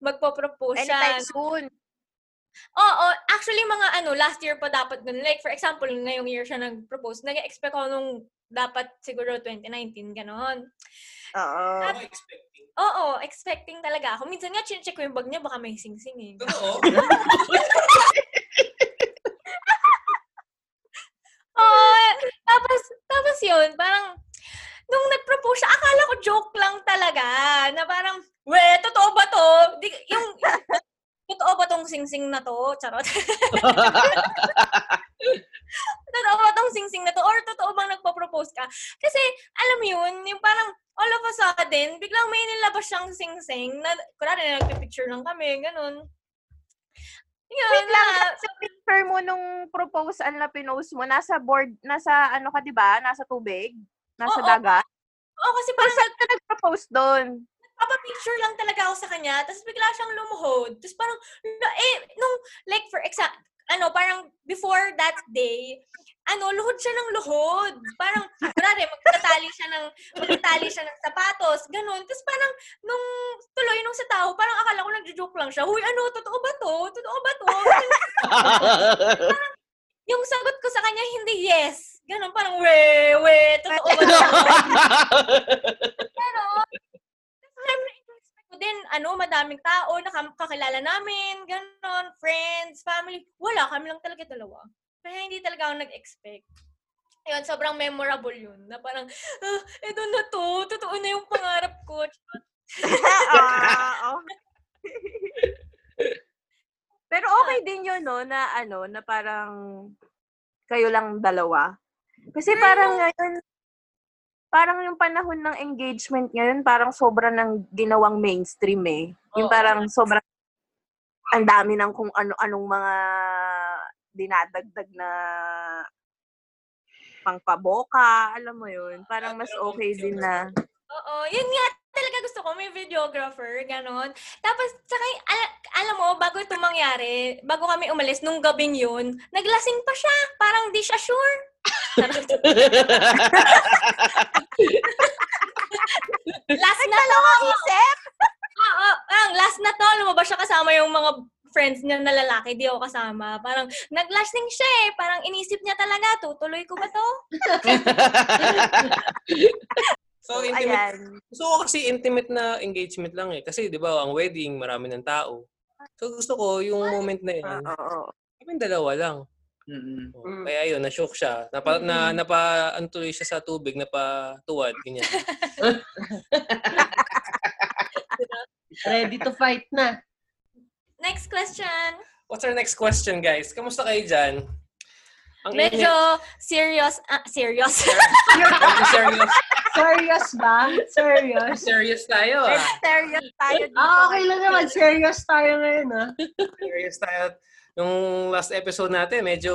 magpo-propose siya. Anytime soon. Oo, actually mga ano, last year pa dapat nun. Like for example, ngayong year siya nag-propose. Nag-expect ako nung dapat siguro 2019, ganon. Oo. Ako expecting. Oo, expecting talaga ako. Minsan nga, check ko yung bag niya, baka may sing-sing eh. Totoo? Oo, tapos, tapos yun, parang, nung nag-propose siya, akala ko joke lang talaga. Na parang, we, totoo ba to? Di, yung, totoo ba tong sing-sing na to? Charot. totoo ba tong sing-sing na to? Or totoo bang nagpo-propose ka? Kasi, alam mo yun, yung parang, all of a sudden, biglang may nilabas siyang sing-sing na, kunwari, nagpipicture lang kami, ganun. Yun, Wait lang, na, sa picture mo nung proposal na pinost mo, nasa board, nasa ano ka, di ba? Nasa tubig? Nasa Oo. dagat? oh, kasi Pero parang saan ka nag-propose doon? papa-picture lang talaga ako sa kanya, tapos bigla siyang lumuhod. Tapos parang, na- eh, nung, like, for example, ano, parang before that day, ano, luhod siya ng luhod. Parang, kunwari, magtatali siya ng, magtatali siya ng sapatos, ganun. Tapos parang, nung, tuloy, nung sa tao, parang akala ko nagjo-joke lang siya, Huy, ano, totoo ba to? Totoo ba to? Yung sagot ko sa kanya, hindi yes. Ganun, parang, we, we, totoo ba to? Din, ano, madaming tao, nakakilala namin, ganon, friends, family. Wala, kami lang talaga dalawa. Kaya hindi talaga ako nag-expect. Ayun, sobrang memorable yun. Na parang, ah, eto na to, totoo na yung pangarap ko. Pero okay din yun, no, na ano, na parang kayo lang dalawa. Kasi parang ngayon, parang yung panahon ng engagement ngayon, parang sobra ng ginawang mainstream eh. Yung parang sobrang ang dami ng kung ano-anong mga dinadagdag na pangpaboka, alam mo yun. Parang mas okay din na. Oo, yun nga talaga gusto ko, may videographer, ganon. Tapos, saka, al- alam mo, bago ito mangyari, bago kami umalis, nung gabing yun, naglasing pa siya. Parang di siya sure. Last na to. Isip! Oo, ang last na to, lumabas siya kasama yung mga friends niya na lalaki, di ako kasama. Parang naglasing siya eh. Parang inisip niya talaga, tutuloy ko ba to? So, intimate. Ayan. Gusto ko kasi intimate na engagement lang eh. Kasi, di ba, ang wedding, marami ng tao. So, gusto ko yung moment na yun. Oo. Kami dalawa lang. Mm-mm. Oh, Kaya yun, na-shock siya. Napa, na, napa, ano tuloy siya sa tubig, napatuwad, ganyan. Ready to fight na. Next question. What's our next question, guys? Kamusta kayo dyan? Ang Medyo serious. Ah, serious. Medyo serious. Serious ba? Serious? serious tayo, ah. Serious tayo dito. Ah, okay lang naman. Serious tayo ngayon, ah. Serious tayo. Yung last episode natin, medyo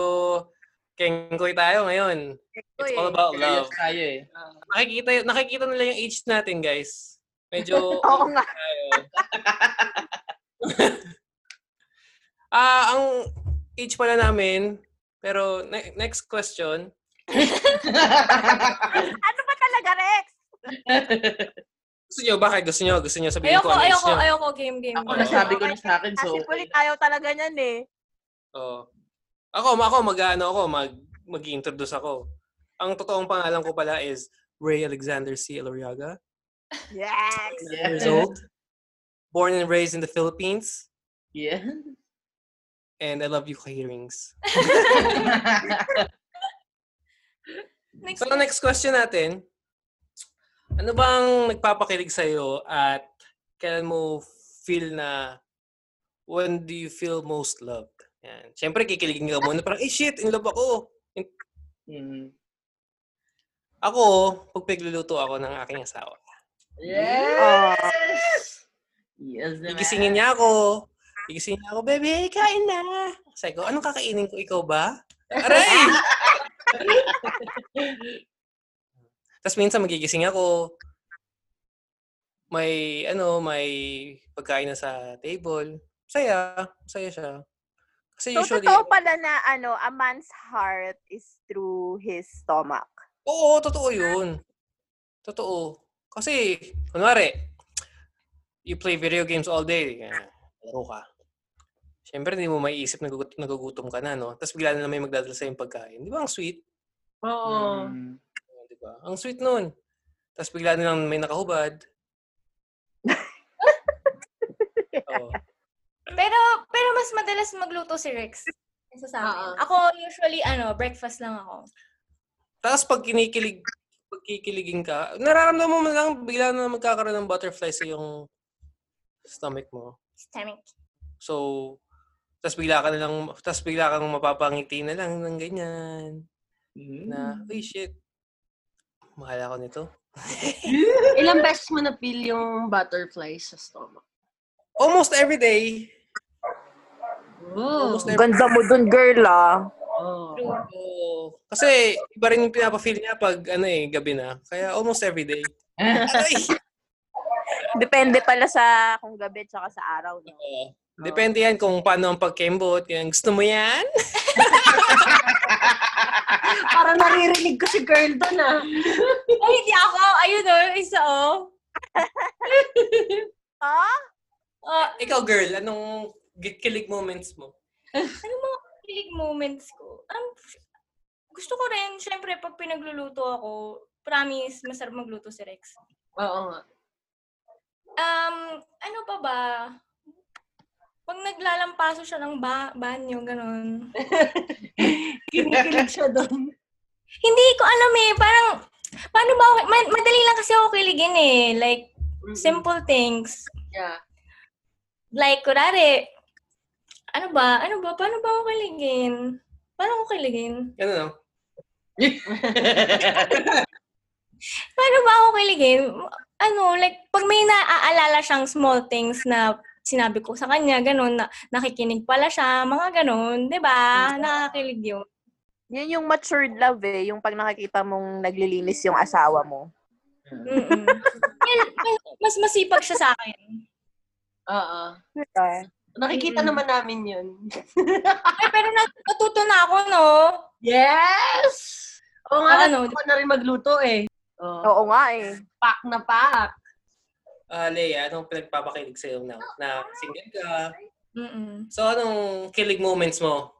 kengkoy tayo ngayon. It's all about love. Tayo eh. Nakikita, nakikita nila yung age natin, guys. Medyo Oo nga. Ah, ang age pala namin, pero ne- next question. Ano ba talaga, Rex? Gusto nyo, bakit? Gusto nyo? Gusto nyo sabihin ayoko, ko ang age ayoko, nyo? ayoko, game, game. Ako nasabi ko na sa akin, so Kasi okay. kulit tayo talaga niyan eh. Oo. Ako, ako, mag, ano ako, mag, mag-introduce ako. Ang totoong pangalan ko pala is Ray Alexander C. Eloriaga. Yes! years old. Born and raised in the Philippines. Yeah. And I love you, Hearings. Next So, next question natin. Ano bang nagpapakilig sa'yo at kailan mo feel na when do you feel most loved? Yan. Siyempre, kikiligin ka muna. Parang, eh shit, in love ako. Mm. Ako, pag pigluluto ako ng aking asawa. Yes! Yes, naman. Gigisingin niya ako. Gigisingin niya ako, Bebe, kain na. Sabi ko, anong kakainin ko? Ikaw ba? Aray! Tapos minsan magigising ako. May, ano, may pagkain na sa table. Saya. Saya siya. Kasi So, usually, totoo pala na, ano, a man's heart is through his stomach. Oo, totoo yun. Totoo. Kasi, kunwari, you play video games all day. eh, Laro ka. Siyempre, hindi mo maiisip na nagugut- nagugutom ka na, no? Tapos bigla na lang may magdadala sa'yo yung pagkain. Di ba ang sweet? Oo. Mm. Di ba? Ang sweet nun. Tapos bigla na lang may nakahubad. Oo. Pero, pero mas madalas magluto si Rex. Kaysa sa akin. Oo. Ako, usually, ano, breakfast lang ako. Tapos pag kinikilig, pag kikiligin ka, nararamdaman mo lang, bigla na magkakaroon ng butterfly sa yung stomach mo. Stomach. So, tapos bigla ka na lang, tapos bigla kang mapapangiti na lang ng ganyan. Na, uy, shit. Mahal ako nito. Ilang beses mo na-feel yung butterflies sa stomach? Almost every day. Oh. Almost Ganda mo dun, girl, ah. oh. Kasi iba rin yung pinapa-feel niya pag ano eh, gabi na. Kaya almost every day. Ay! Depende pala sa kung gabi tsaka sa araw, no? Oo. Depende yan kung paano ang pagkembot. Yan. Gusto mo yan? Parang naririnig ko si girl doon ah. Ay, hindi ako. Ayun o, isa oh. Ah? Ah, Ikaw, girl, anong kilig moments mo? ano mga kilig moments ko? Um, gusto ko rin, syempre, pag pinagluluto ako, promise, masarap magluto si Rex. Oo nga. Um, ano pa ba? Pag naglalampaso siya ng ba- banyo, ganun. Kinikilig siya doon. Hindi ko alam eh, parang, paano ba ako, ma- madali lang kasi ako kiligin eh. Like, simple things. Yeah. Like, kurari, ano ba? Ano ba? Paano ba ako kiligin? Paano ako kiligin? Ano no? Paano ba ako kiligin? Ano, like, pag may naaalala siyang small things na sinabi ko sa kanya, ganun, na nakikinig pala siya, mga ganun, di ba? Nakakilig yun. Yun yung matured love eh. Yung pag nakakita mong naglilinis yung asawa mo. Mm-mm. Mas- mas masipag siya sa akin. Oo. Diba? Nakikita Mm-mm. naman namin yun. Ay, pero nat- natuto na ako, no? Yes! Oo nga, Ano? ako na rin magluto eh. Oh. Oo nga eh. Pack na pack. Ah, Leia, anong pinagpapakilig sa'yo na, na single ka? Mm-mm. So, anong kilig moments mo?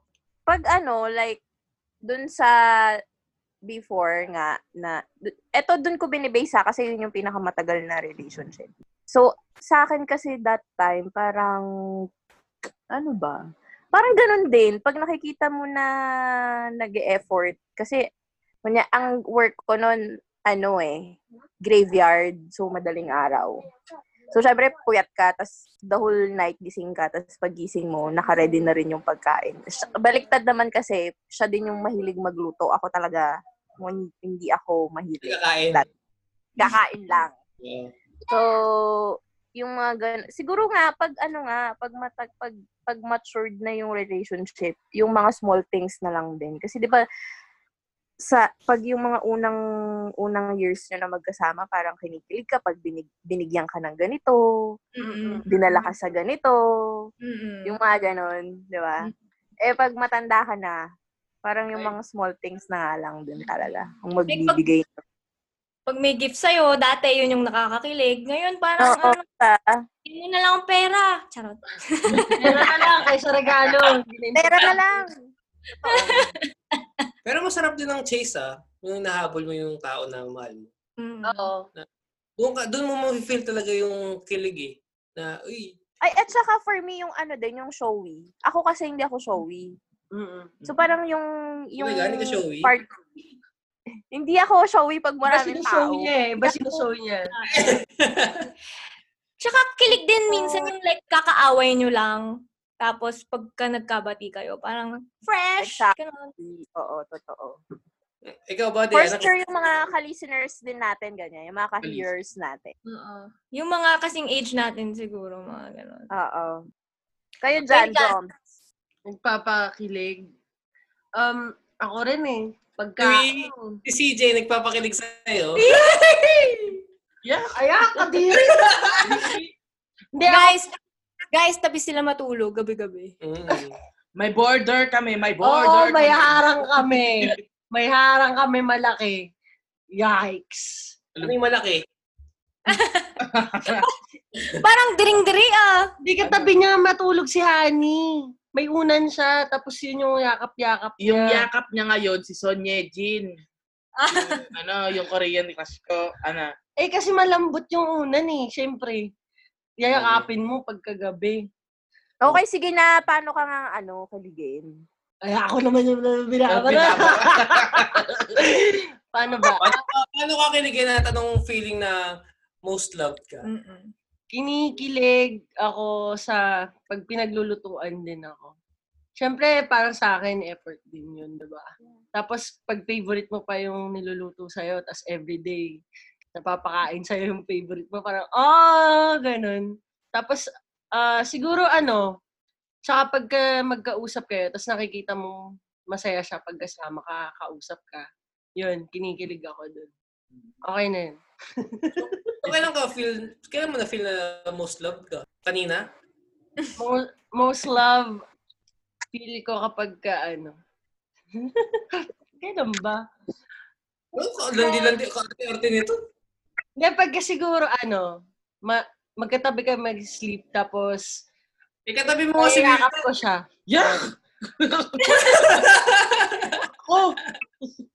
Pag ano, like, dun sa before nga, na, eto dun ko binibase ha, kasi yun yung pinakamatagal na relationship. So, sa akin kasi that time, parang, ano ba? Parang ganun din. Pag nakikita mo na nag-effort, kasi, kunya, ang work ko nun, ano eh, graveyard, so madaling araw. So, syempre, puyat ka, tas the whole night gising ka, tas pagising mo, naka-ready na rin yung pagkain. Baliktad naman kasi, siya din yung mahilig magluto. Ako talaga, hindi ako mahilig. Kakain. Kakain lang. Yeah. So, yung mga gan- siguro nga, pag ano nga, pag matag, pag, pag matured na yung relationship, yung mga small things na lang din. Kasi di ba, sa pag yung mga unang unang years nyo na magkasama, parang kinikilig ka pag binig, binigyan ka ng ganito, Mm-mm. dinala ka sa ganito, Mm-mm. yung mga ganon, di ba? Eh, pag matanda ka na, parang yung mga small things na lang din talaga. Ang magbibigay. Pag may gift sa'yo, dati yun yung nakakakilig. Ngayon, parang, Oo, ano, ta- yun na lang ang pera. Charot. Pera na lang kaysa regalo. pera na lang. Pero masarap din ang chase, ah. Yung nahabol mo yung tao na mahal mo. Mm. Oo. Doon, ka, doon mo ma-feel talaga yung kilig eh. Na, uy, Ay, at saka for me, yung ano din, yung showy. Ako kasi hindi ako showy. Mm-mm. So, parang yung, yung my God, hindi ka showy? part, hindi ako showy pag maraming tao. niya eh. Iba sinushow niya. Tsaka kilig din minsan yung like kakaaway nyo lang. Tapos pagka nagkabati kayo, parang fresh. Exactly. Ganun. Oo, totoo. Ikaw ba, For Diana? sure, yung mga ka-listeners din natin, ganyan. Yung mga ka-hearers natin. Oo. Yung mga kasing age natin siguro, mga ganon. Oo. Kayo dyan, Kayo dyan. Dom. Nagpapakilig. Um, ako rin eh. Pagka... Uy. Si CJ nagpapakilig sa'yo. Yeah. Ayak, kadiri! Hindi ako, Guys, guys, tabi sila matulog gabi-gabi. Mm. May border kami, may oo, border may kami. harang kami. May harang kami malaki. Yikes. Ano yung malaki? Parang diring-diri ah. Di katabi niya matulog si Honey. May unan siya, tapos yun yung yakap-yakap niya. Yung yakap niya ngayon, si Son Ye-jin. Yung, ano, yung Korean crush ko. Ano, Eh, kasi malambot yung unan eh. Siyempre, yayakapin mo pagkagabi. Okay, sige na. Paano ka nga, ano, kaligin? Ay, ako naman yung binabara. Paano ba? Paano, paano ka kiligin na tanong feeling na most loved ka? Mm-mm. Kinikilig ako sa pag pinaglulutuan din ako. Siyempre, parang sa akin, effort din yun, di ba? Tapos, pag favorite mo pa yung niluluto sa'yo, tas everyday, napapakain sa'yo yung favorite mo, parang, oh, ganun. Tapos, ah, siguro ano, tsaka pagka magkausap kayo, tapos nakikita mo masaya siya pag kasama ka, kausap ka, yun, kinikilig ako dun. Okay na yun. So, kailan ka feel, kailan mo na feel na most loved ka? Kanina? Most, most love, feel ko kapag ka, ano, kailan ba? Oh, landi-landi ka arte nito. Hindi, pagka siguro, ano, ma- magkatabi ka mag-sleep, tapos, Ikatabi mo kasi mayakap ko siya. yeah! Oh!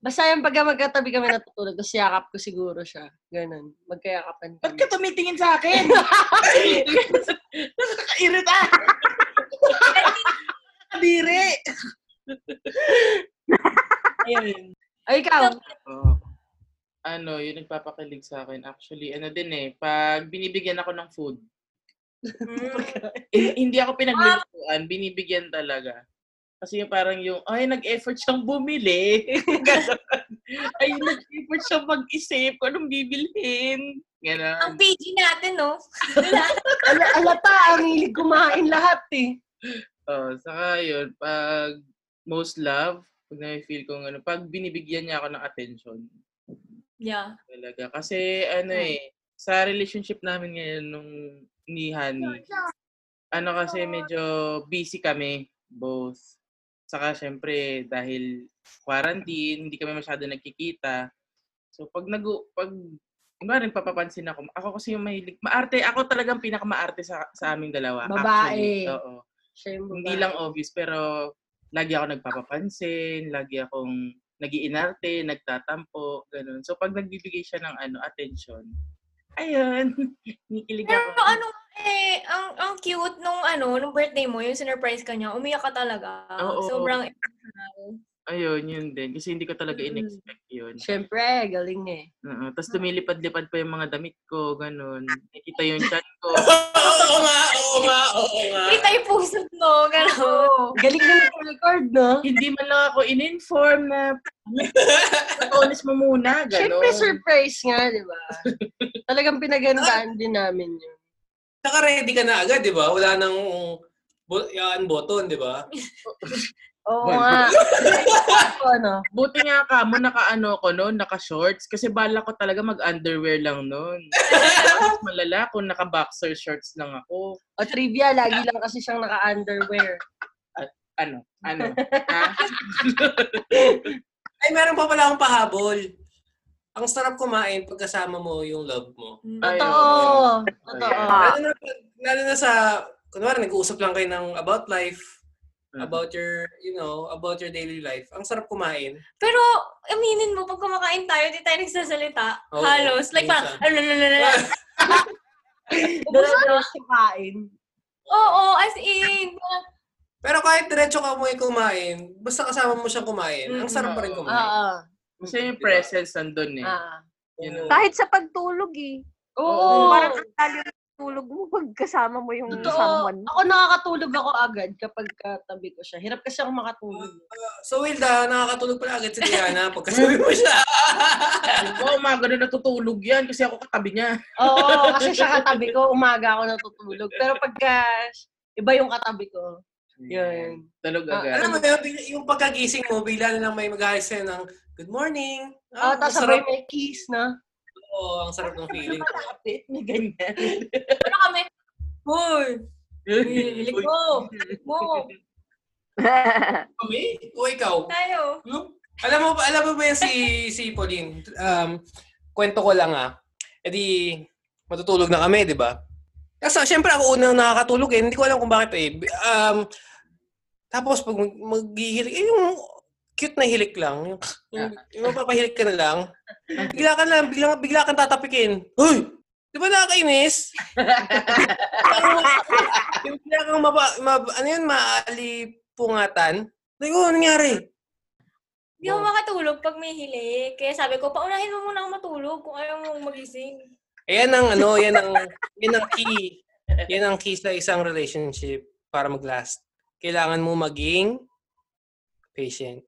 Basta yung pagka magkatabi kami natutulog, tapos yakap ko siguro siya. Ganun. Magkayakapan Ba't kami. ka tumitingin sa akin? Nakakairita! Kadiri! Ayun. Ay, ikaw. Oh. Ano, yung nagpapakilig sa akin. Actually, ano din eh, pag binibigyan ako ng food, hindi ako pinaglulutuan, binibigyan talaga. Kasi yung parang yung, ay, nag-effort siyang bumili. Ay, nag-effort siyang mag-isip kung anong bibilhin. Ganon. Ang PG natin, no? Ala, alata, ang hilig kumain lahat eh. Oh, saka yun, pag most love, pag na-feel ko ano, pag binibigyan niya ako ng attention. Yeah. Talaga. Kasi ano eh, sa relationship namin ngayon nung ni Honey, ano kasi medyo busy kami, both. Saka syempre, dahil quarantine, hindi kami masyado nagkikita. So pag nag pag kunwari papapansin ako, ako kasi yung mahilig, maarte, ako talagang pinakamaarte sa, sa aming dalawa. Babae. Actually. Oo. Siya yung Hindi babae. lang obvious, pero lagi ako nagpapapansin, lagi akong nagiinarte, nagtatampo, ganun. So, pag nagbibigay siya ng ano, attention, ayun, nikilig Pero ako. Eh, ang ang cute nung ano, nung birthday mo, yung sinurprise ka niya, umiyak ka talaga. Oo. Sobrang emotional. Ayun, yun din. Kasi hindi ko talaga Mm. in-expect yun. Siyempre, galing eh. Oo. Tapos lumilipad-lipad pa yung mga damit ko, ganun. Nakita yung chat ko. oo nga, oo nga, oo nga. Kita yung puso mo, gano'n. Oo. Galing na nag-record, no? hindi man lang ako in-inform na honest mo muna, ganun. Siyempre, surprise nga, di ba? Talagang pinagandaan din namin yun. Saka ready ka na agad, di ba? Wala nang yan button, di ba? Oo nga. Ako, ano? Buti nga ka mo, naka-ano ko noon, naka-shorts. Kasi bala ko talaga mag-underwear lang noon. Mas malala kung naka-boxer shorts lang ako. O trivia, lagi lang kasi siyang naka-underwear. Ano? Ano? ha? Ay, meron pa pala akong pahabol. Ang sarap kumain pag kasama mo yung love mo. Ay, Totoo. oo. Totoo. Lalo na, lalo na sa, kunwari, nag-uusap lang kayo ng about life, Mm. about your, you know, about your daily life. Ang sarap kumain. Pero, aminin mo, pag kumakain tayo, di tayo nagsasalita. Oo, Halos. Like, parang, minsan. "Alalala." Dala-dala siya kain. Oo, as in. parang, Pero kahit diretso ka mo kumain, basta kasama mo siyang kumain, ang sarap pa rin Oo. Kasi yung presence nandun eh. Ah. Yun ang- Kahit sa pagtulog eh. Oo. Parang ang lalim tulog mo pag kasama mo yung Totoo. someone. Ako nakakatulog ako agad kapag katabi ko siya. Hirap kasi ako makatulog. So, Wilda, nakakatulog pala agad si Diana pagkasabi mo siya. Oo, umaga na natutulog yan kasi ako katabi niya. Oo, kasi siya katabi ko, umaga ako natutulog. Pero pagka iba yung katabi ko, yun. Tulog Ah, agad. Alam mo yun, yung pagkagising mo, bigla na lang may mag-ayos sa'yo ng good morning. Ah, ang tapos sarap. sabay may kiss na. Oo, ang sarap ng feeling. Kapit, may ganyan. Ano kami? Hoy! Hilig mo! Mo! Kami? O ikaw? Tayo. No? Alam mo, ba- alam mo ba yan si, si Pauline? Um, kwento ko lang ah. E di, matutulog na kami, di ba? Kasi syempre ako unang nakakatulog eh. Hindi ko alam kung bakit eh. Um, tapos pag mag- maghihilik, eh, yung cute na hilik lang. Yung, yung, yung mapapahilik ka na lang. Bigla ka lang, bigla, bigla kang tatapikin. Hoy! Di ba nakakainis? yung bigla kang mapa, mab, ano yun, maalipungatan. Like, oh, nangyari? Hindi ako makatulog pag may hilig. Kaya sabi ko, paunahin mo muna ako matulog kung ayaw mong magising. Ayan ang ano, yan ang yan ang key. Yan ang key sa isang relationship para mag-last. Kailangan mo maging patient,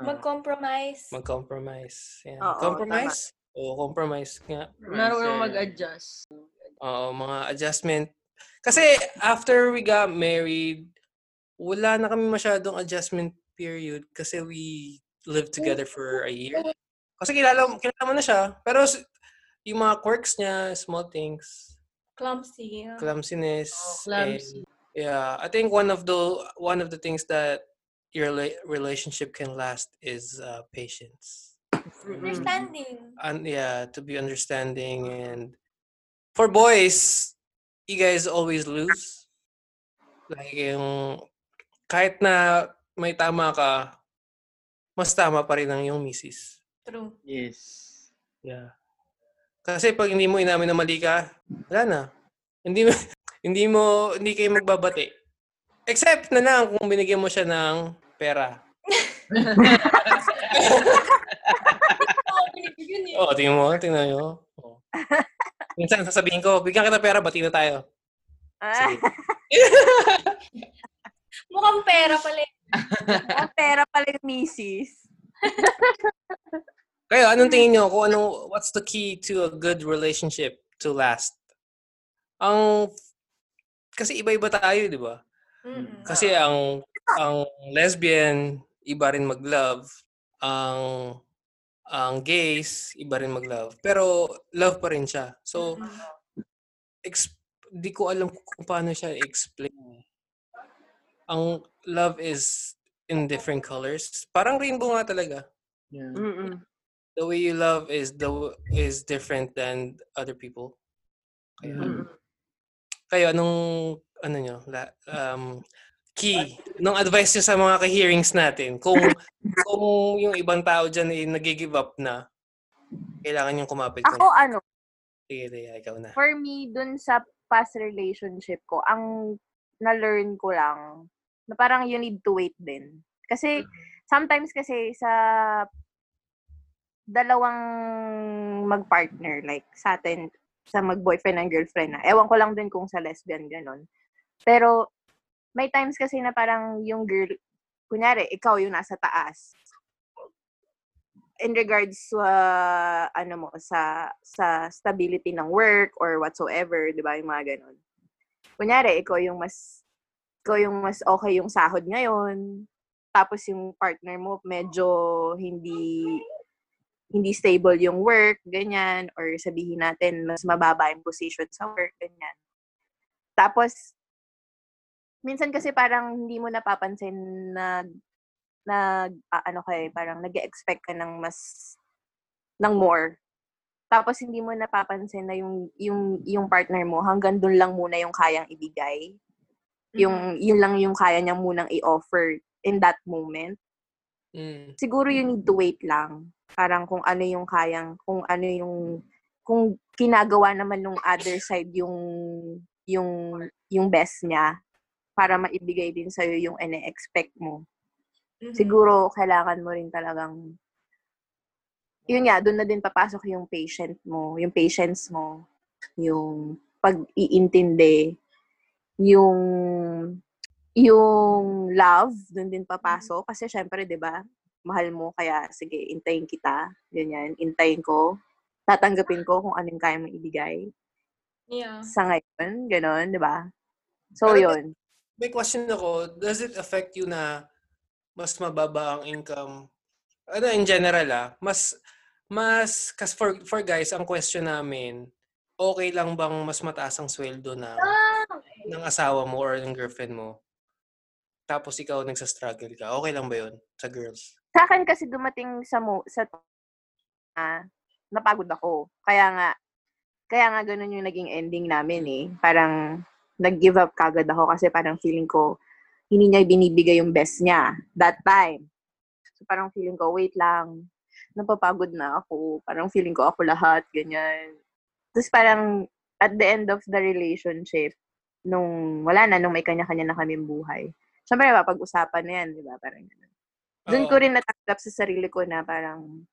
Mag-compromise. mag-compromise. Yan. Oo, compromise? Oo, compromise nga. Marunong mag-adjust. Oo, mga adjustment. Kasi after we got married, wala na kami masyadong adjustment period kasi we lived together for a year. Kasi kilala, kilala mo na siya. Pero yung mga quirks niya, small things, Clumsy. ah. clumsiness. Oh, clumsy. and- yeah, I think one of the one of the things that your la- relationship can last is uh, patience. Understanding. And yeah, to be understanding and for boys, you guys always lose. Like yung kahit na may tama ka, mas tama pa rin ang yung misis. True. Yes. Yeah. Kasi pag hindi mo inamin na mali ka, wala na. Hindi mo, hindi mo, hindi kayo magbabati. Except na lang kung binigyan mo siya ng pera. Oo. Oo, tingnan mo, tingnan nyo. Oo. Minsan sasabihin ko, bigyan kita pera, bati na tayo. Ah. Mukhang pera pala. eh. ang pera pala yung misis. Kayo, anong tingin nyo? Kung anong, what's the key to a good relationship to last? Ang, kasi iba-iba tayo, di ba? Mm-mm. Kasi ang ang lesbian iba rin mag-love, ang ang gays iba rin mag-love. Pero love pa rin siya. So ex- di ko alam kung paano siya explain. Ang love is in different colors. Parang rainbow nga talaga. Yeah. Mm-mm. The way you love is the is different than other people. Kaya, Mm-mm. Kayo anong ano nyo, la, um, key, nung advice nyo sa mga ka-hearings natin, kung kung yung ibang tao dyan ay nag-give up na, kailangan yung kumapit Ako ko. ano, Sige, Dea, ikaw na. for me, dun sa past relationship ko, ang na-learn ko lang, na parang you need to wait din. Kasi, sometimes kasi sa dalawang mag-partner, like sa atin, sa mag-boyfriend and girlfriend na. Ewan ko lang din kung sa lesbian, ganon. Pero, may times kasi na parang yung girl, kunyari, ikaw yung nasa taas. In regards sa, ano mo, sa, sa stability ng work or whatsoever, di ba, yung mga ganon. Kunyari, ikaw yung mas, ikaw yung mas okay yung sahod ngayon, tapos yung partner mo medyo hindi hindi stable yung work, ganyan, or sabihin natin, mas mababa yung position sa work, ganyan. Tapos, minsan kasi parang hindi mo napapansin na, na ah, ano kay parang nag expect ka ng mas, ng more. Tapos, hindi mo napapansin na yung, yung, yung partner mo, hanggang dun lang muna yung kayang ibigay. Yung, yun lang yung kaya niya munang i-offer in that moment Mm. siguro you need to wait lang. Parang kung ano yung kayang, kung ano yung, kung kinagawa naman ng other side yung, yung, yung best niya para maibigay din sa'yo yung ine-expect mo. Mhm. Siguro, kailangan mo rin talagang, yun nga, doon na din papasok yung patient mo, yung patience mo, yung pag-iintindi, yung yung love, dun din papasok. Kasi syempre, di ba, mahal mo, kaya sige, intayin kita. Ganyan, intayin ko. Tatanggapin ko kung anong kaya mong ibigay. Yeah. Sa ngayon, ganon, di ba? So, Pero- yun. May question ako, does it affect you na mas mababa ang income? Ano, in general ah, mas, mas, kasi for, for guys, ang question namin, okay lang bang mas mataas ang sweldo na Ah, ng asawa mo or ng girlfriend mo? Tapos ikaw nagsa-struggle ka. Okay lang ba yun sa girls? Sa akin kasi dumating sa mo, sa ah, napagod ako. Kaya nga, kaya nga ganun yung naging ending namin eh. Parang nag-give up kagad ako kasi parang feeling ko hindi niya binibigay yung best niya that time. So parang feeling ko, wait lang, napapagod na ako. Parang feeling ko ako lahat, ganyan. Tapos parang at the end of the relationship, nung wala na, nung may kanya-kanya na kaming buhay, syempre pag-usapan na yan, di ba? Parang ganun. Doon ko rin natanggap sa sarili ko na parang,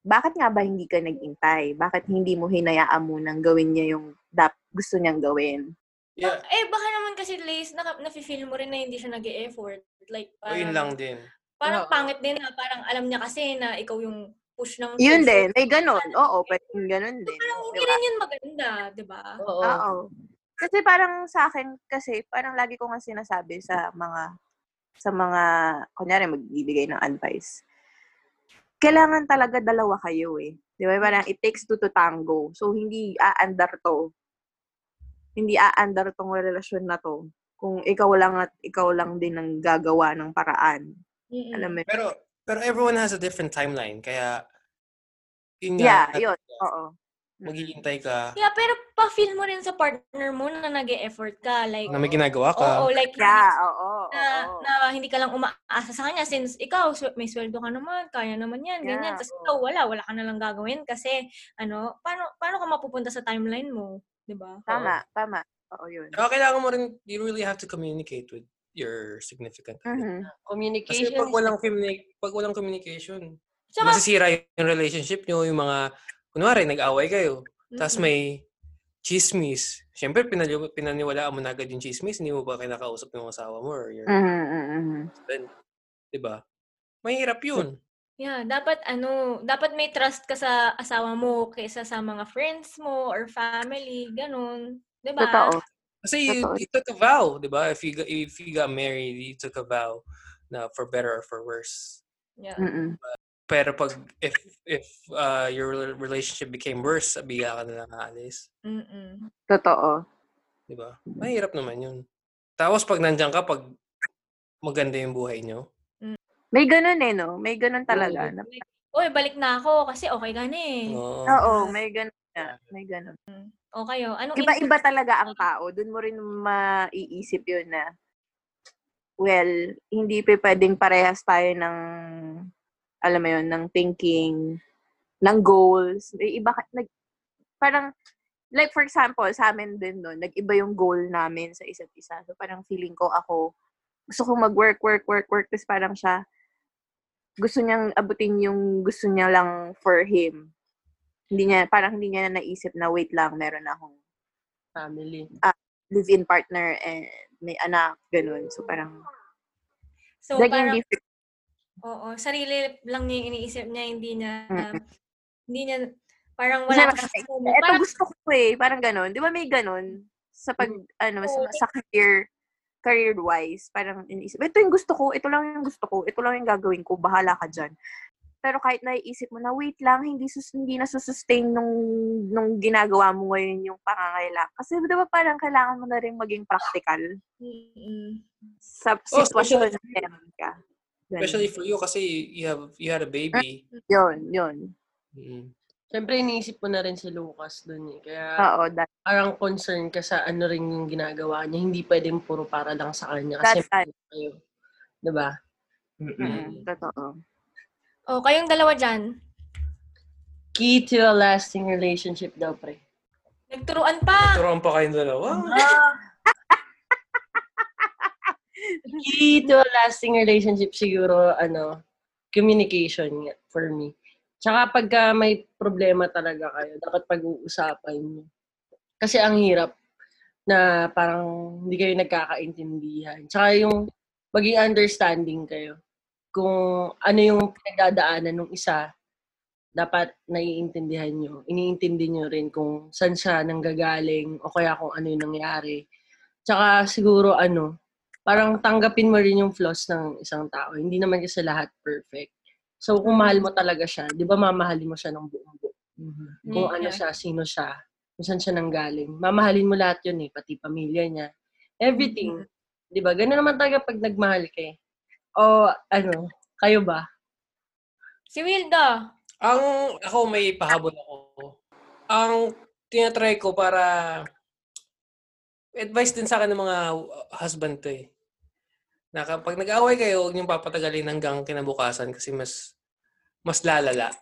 bakit nga ba hindi ka nag-intay? Bakit hindi mo hinayaan mo nang gawin niya yung dap gusto niyang gawin? Yeah. eh, baka naman kasi, Lace, na, nafe-feel mo rin na hindi siya nag effort Like, O parang, yun lang din. parang Oo. pangit din na parang alam niya kasi na ikaw yung push ng Yun push. din. May ganun. Oo, pwedeng ganun din. Parang hindi Diba? rin yun maganda, di ba? Oo. Oo. Kasi parang sa akin, kasi parang lagi ko nga sinasabi sa mga, sa mga, kunyari magbibigay ng advice. Kailangan talaga dalawa kayo eh. Di ba? Parang it takes two to tango. So, hindi aandar to. Hindi aandar tong relasyon na to. Kung ikaw lang at ikaw lang din ang gagawa ng paraan. Mm-mm. Alam mo? Pero, pero everyone has a different timeline. Kaya, yun Yeah, yun. Oo. Maghihintay ka Yeah, pero pa-feel mo rin sa partner mo na nag effort ka. Like, na may ginagawa ka. oo, like, Yeah, oo. na, oo. na hindi ka lang umaasa sa kanya since ikaw may sweldo ka naman, kaya naman yan, ganyan. Yeah, Tapos oo. ikaw wala, wala ka na lang gagawin kasi ano, paano paano ka mapupunta sa timeline mo, 'di ba? Tama, tama. Oo, yun. Saka kailangan mo rin, you really have to communicate with your significant other. Mhm. Kasi Communication. pag walang, communi- pag walang communication, Tsaka, masisira yung relationship nyo, yung mga, kunwari, nag-away kayo, tapos Mm-mm. may chismis. Siyempre, pinali- pinaniwalaan mo na agad yung chismis, hindi mo ba kinakausap ng asawa mo or your Mhm, mhm, mhm. husband. Diba? Mahirap yun. Yeah, dapat ano, dapat may trust ka sa asawa mo kaysa sa mga friends mo or family, ganun. 'Di ba? Totoo. Kasi you, you took a vow, di ba? If you, if you got married, you took a vow na for better or for worse. Yeah. Mm-mm. Pero pag, if, if uh, your relationship became worse, bigla ka na lang aalis. Mm-mm. Totoo. Di ba? Mahirap naman yun. Tapos pag nandyan ka, pag maganda yung buhay nyo, May ganun eh, no? May ganun talaga. Na- Uy, balik na ako kasi okay ka na eh. Oo. Oo, may ganun na. May ganun. O kayo, anong Iba-iba talaga ang tao. Doon mo rin maiisip yun na, well, hindi pa pwedeng parehas tayo ng, alam mo yun, ng thinking, ng goals. May iba, nag, parang, like for example, sa amin din no, nag-iba yung goal namin sa isa't isa. So parang feeling ko ako, gusto ko mag-work, work, work, work. Tapos parang siya, gusto niyang abutin yung gusto niya lang for him. Hindi niya, parang hindi niya na naisip na wait lang, meron akong Family. live-in partner and may anak, ganun. So parang, So, naging parang, different. Oo, sarili lang niya yung iniisip niya, hindi niya, Mm-mm. hindi niya, parang wala siya sa mo. Eto Parang, gusto ko eh, parang ganun. Di ba may ganun? Sa pag, ano, sa, sa career, career-wise, parang iniisip, ito yung gusto ko, ito lang yung gusto ko, ito lang yung gagawin ko, bahala ka dyan. Pero kahit naiisip mo na, wait lang, hindi, sus, hindi na sustain nung, nung ginagawa mo ngayon yung pangangailangan. Kasi di ba parang kailangan mo na rin maging practical Mm-mm. sa Oh, sitwasyon especially- na meron ka. Especially for you kasi you have you had a baby. Yun, yun. Mm. Siyempre, iniisip mo na rin si Lucas dun eh. Kaya Oo, that, parang concern ka sa ano rin yung ginagawa niya. Hindi pwedeng puro para lang sa kanya. Kasi That's right. kayo. Diba? mm, totoo. O, kayong dalawa dyan, Key to a lasting relationship daw, pre. nagturuan pa. Turuan pa kayong dalawa. Key to a lasting relationship siguro, ano, communication for me. Tsaka pagka may problema talaga kayo, dapat pag-uusapan niyo. Kasi ang hirap na parang hindi kayo nagkakaintindihan. Tsaka yung maging understanding kayo. Kung ano yung pinagdadaanan ng isa, dapat naiintindihan nyo. Iniintindi nyo rin kung saan siya nanggagaling o kaya kung ano yung nangyari. Tsaka siguro ano, parang tanggapin mo rin yung flaws ng isang tao. Hindi naman kasi lahat perfect. So kung mahal mo talaga siya, di ba mamahalin mo siya ng buong buo? Kung ano siya, sino siya, kung saan siya nanggaling. Mamahalin mo lahat yun eh, pati pamilya niya. Everything. Di ba? Ganun naman talaga pag nagmahal ka eh. O ano, kayo ba? Si Wilda. Ang ako may pahabol ako. Ang tinatry ko para advice din sa akin ng mga husband to eh. Na kapag nag-away kayo, huwag niyong papatagalin hanggang kinabukasan kasi mas mas lalala.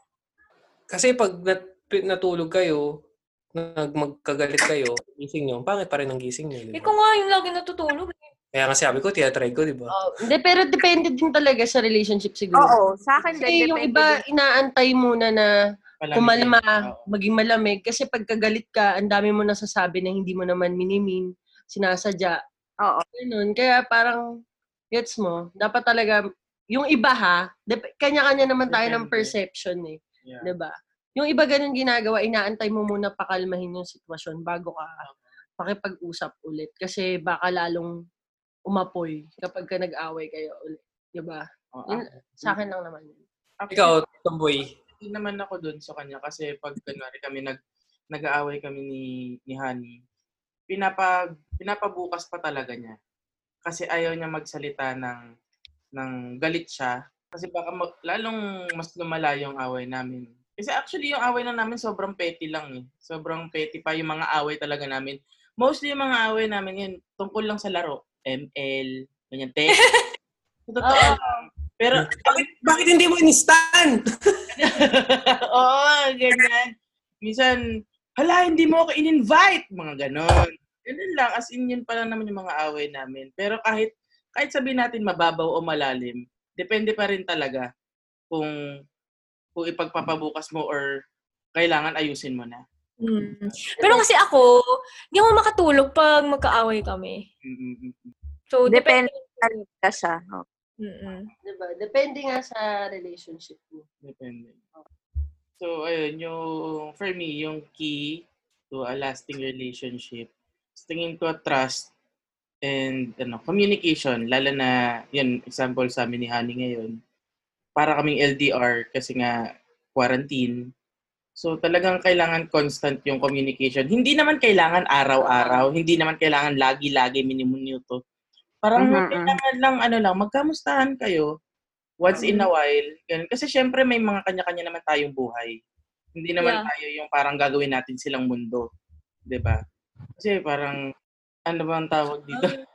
Kasi pag nat, natulog kayo, nag magkagalit kayo, gising niyo, pangit pa rin ang gising niyo. Di Ikaw nga yung lagi natutulog. eh. Kaya nga sabi ko, tinatry ko, di ba? Oh, hindi, pero depende din talaga sa relationship siguro. Oo, sa akin Kasi din, yung iba, din. inaantay muna na kumalma, maging malamig. Kasi pagkagalit ka, ang dami mo nasasabi na hindi mo naman minimin, sinasadya. Oo. Ganun. Kaya parang, gets mo, dapat talaga, yung iba ha, kanya-kanya naman tayo ng perception eh. Yeah. 'di ba? Yung iba ganun ginagawa, inaantay mo muna pakalmahin yung sitwasyon bago ka pakipag-usap ulit. Kasi baka lalong umapoy kapag ka nag-away kayo ulit. 'Di ba? Oo. Yun, sa akin lang naman yun. Actually, Ikaw, tomboy. Hindi naman ako dun sa kanya kasi pag kunwari kami nag nag-aaway kami ni ni Honey, pinapag pinapabukas pa talaga niya. Kasi ayaw niya magsalita ng ng galit siya kasi baka mag- lalong mas lumala yung away namin. Kasi actually yung away na namin sobrang petty lang eh. Sobrang petty pa yung mga away talaga namin. Mostly yung mga away namin yun tungkol lang sa laro. ML, ganyan, text. Totoo lang. Pero Bakit, bakit hindi mo in-stand? Oo, ganyan. Minsan, hala, hindi mo ako in-invite. Mga ganon. Ganun lang. As in, yun pa lang naman yung mga away namin. Pero kahit, kahit sabihin natin mababaw o malalim, depende pa rin talaga kung, kung ipagpapabukas mo or kailangan ayusin mo na. Mm. Pero kasi ako, hindi ako makatulog pag magkaaway kami. Mm-mm. So, Depende depende. ka siya. Oo. Mm-mm. 'Di ba? Depende nga sa relationship mo. Depende. So, ayun, yung, for me, yung key to a lasting relationship, tingin ko trust and ano, communication. Lalo na, yun, example sa amin ni Honey ngayon, para kaming LDR kasi nga quarantine. So, talagang kailangan constant yung communication. Hindi naman kailangan araw-araw, hindi naman kailangan lagi-lagi minuto. Parang Mhm, kailangan lang, ano lang, magkamustahan kayo once in a while. Ganun. Kasi syempre may mga kanya-kanya naman tayong buhay. Hindi naman Yeah. tayo yung parang gagawin natin silang mundo. 'Di ba? Kasi parang, ano ba ang tawag dito?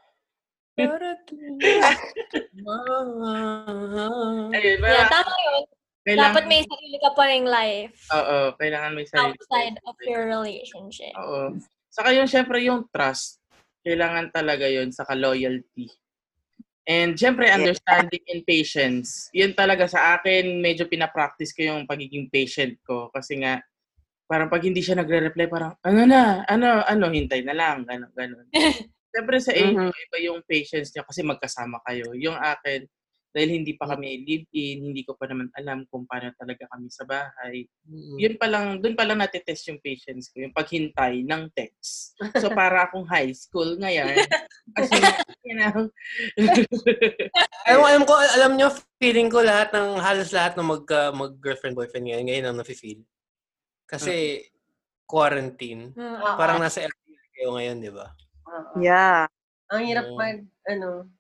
Ayun, Yeah, parang tama yun. kailangan, Dapat may sarili ka pa ring life Oo, kailangan may sarili. outside of your relationship. Oo. Saka yung syempre yung trust. Kailangan talaga yun, saka loyalty. And syempre, understanding and patience. Yun talaga sa akin, medyo pinapractice ko yung pagiging patient ko. Kasi nga, parang pag hindi siya nagre-reply, parang, ano na, ano, ano, hintay na lang, gano'n, gano'n. Syempre sa inyo, iba yung patience niya kasi magkasama kayo. Yung akin, dahil hindi pa kami live-in, hindi ko pa naman alam kung paano talaga kami sa bahay. Yun pa lang, dun pa lang natitest yung patience ko, yung paghintay ng text. So, para akong high school ngayon. Kasi, you know, Alam, alam ko, alam nyo, feeling ko lahat ng, halos lahat ng mag, uh, mag-girlfriend, boyfriend ngayon, ngayon ang nafe-feel. Kasi, quarantine. Mm. Parang nasa LDR kayo ngayon, di ba? Oo. Yeah. Ang hirap Oo. mag, ano,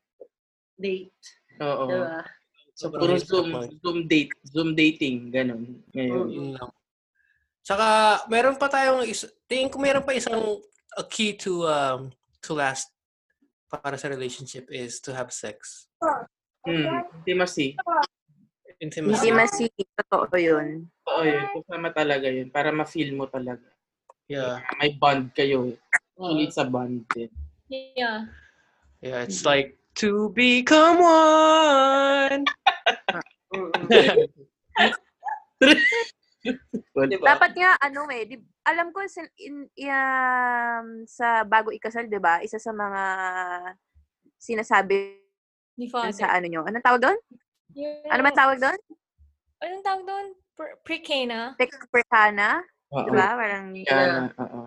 date. oo. Diba? So, puro Zoom, Zoom date, Zoom dating, ganun. Ngayon. Yun lang. Tsaka, meron pa tayong, is, tingin ko meron pa isang a key to um, to last para sa relationship is to have sex. Hmm, intimacy. Intimacy. Intimacy. Totoo yun. Oo, yun. Kasama talaga yun. Para ma-feel mo talaga. Yeah. May bond kayo. Actually, it's a bond din. Yeah. Yeah, it's like, to become one. Diba? Dapat nga, ano eh, di, alam ko, sin, in, um, sa bago ikasal, di ba, isa sa mga sinasabi Ni sa father. ano nyo. Anong tawag doon? Yung- Ano man tawag doon? Anong tawag doon? Pre- Pre-K-na? Tekperkana? Oo. Di ba? Parang, Yan, oo.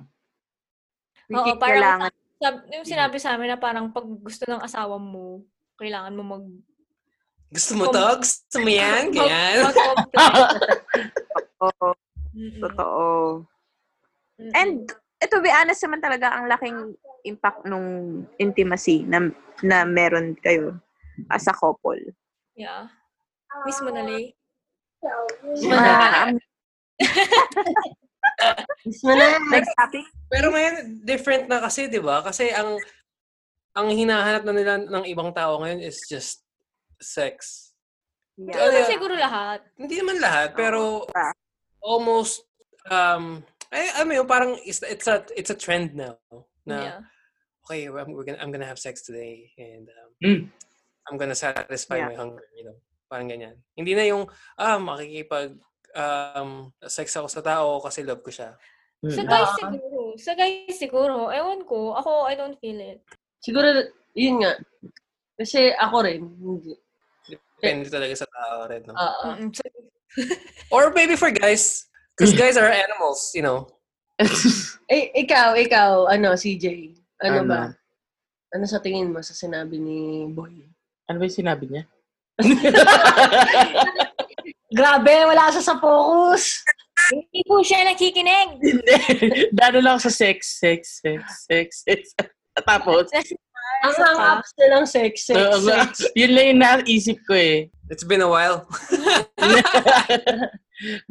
Oo, parang sab, yung sinabi sa amin na parang pag gusto ng asawa mo, kailangan mo mag... Gusto mo to? Gusto mo yan? Ganyan? totoo. Mm-mm. And, to be honest naman talaga, ang laking impact nung intimacy na, na meron kayo as a couple. Yeah. Miss mo na, Lay? Ah, Miss mo na. next topic? Pero ngayon, different na kasi, di ba? Kasi ang ang hinahanap na nila ng ibang tao ngayon is just sex. Hindi Oh, naman yeah. siguro lahat. Hindi naman lahat, pero Ah. almost, um, ay, I mean, parang it's, it's a it's a trend now. Na, Yeah. okay, I'm, we're gonna, I'm gonna have sex today and um, Mm. I'm gonna satisfy Yeah. my hunger, you know. Parang ganyan. Hindi na yung, ah, makikipag um, sex ako sa tao kasi love ko siya. Sa Mm. guys Ah. siguro. Sa guys siguro. Ewan ko. Ako, I don't feel it. Siguro, yun nga. Kasi ako rin, hindi. Depende talaga sa tao rin, no? Oo. Mm-mm. So, Or maybe for guys, because guys are animals, you know. eh, ikaw, ikaw, ano, CJ? Ano, Ano? ba? Ano sa tingin mo sa sinabi ni Boy? Ano ba yung sinabi niya? Grabe, wala siya sa focus. Hindi po siya nakikinig. Hindi. Dano lang sa sex, sex, sex, sex, sex. Tapos, Ang hang ups na lang sex, sex, nga, sex. yun lang yung naisip ko eh. It's been a while.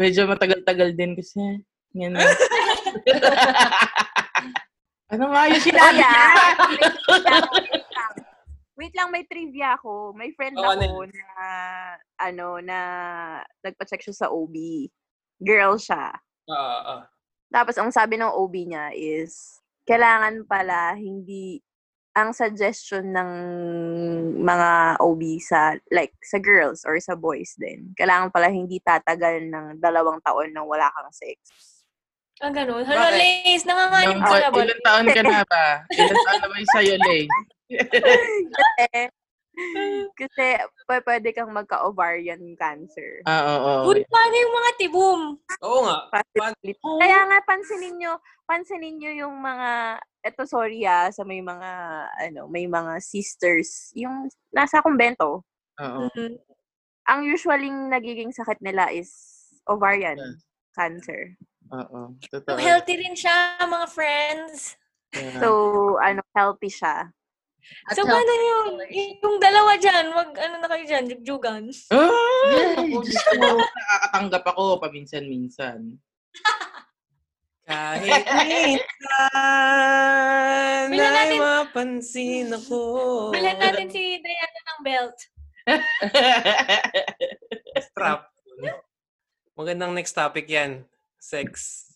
Medyo matagal-tagal din kasi. Yan na. ano nga yung Oh, sinabi niya? Wait lang, may trivia ako. May friend Oh, ano ako na, ano, na nagpa-check siya sa OB. Girl siya. Ah, ah. Tapos, ang sabi ng OB niya is, kailangan pala hindi, ang suggestion ng mga OB sa, like, sa girls or sa boys din, kailangan pala hindi tatagal ng dalawang taon nang wala kang sex. Ah, ganun. Hello? Lace. Nanganganib Nung, ka na ba? ilan taon ka na ba? Ilan taon na ba yung sa'yo, Lay? Kasi, kasi p- pwede kang magka-ovarian cancer. Ah, oo. Good, paano yung mga tibum? Oo nga. Possibility. Kaya nga, pansinin nyo, pansinin nyo yung mga, eto sorry ah, sa may mga, ano, may mga sisters, yung nasa kumbento, Oo. Mm. ang usually nagiging sakit nila is ovarian Yeah. cancer. Oo. Totoo. Healthy rin siya, mga friends. Yeah. So, ano, healthy siya. At so, paano yung, yung dalawa dyan? Wag, ano na kayo dyan? Jugjugan? Ah! Ako, Diyos ko, nakakatanggap ako paminsan-minsan. Kahit minsan ay natin- mapansin ako. Bilhan natin si Diana ng belt. Strap. Magandang next topic yan. Sex.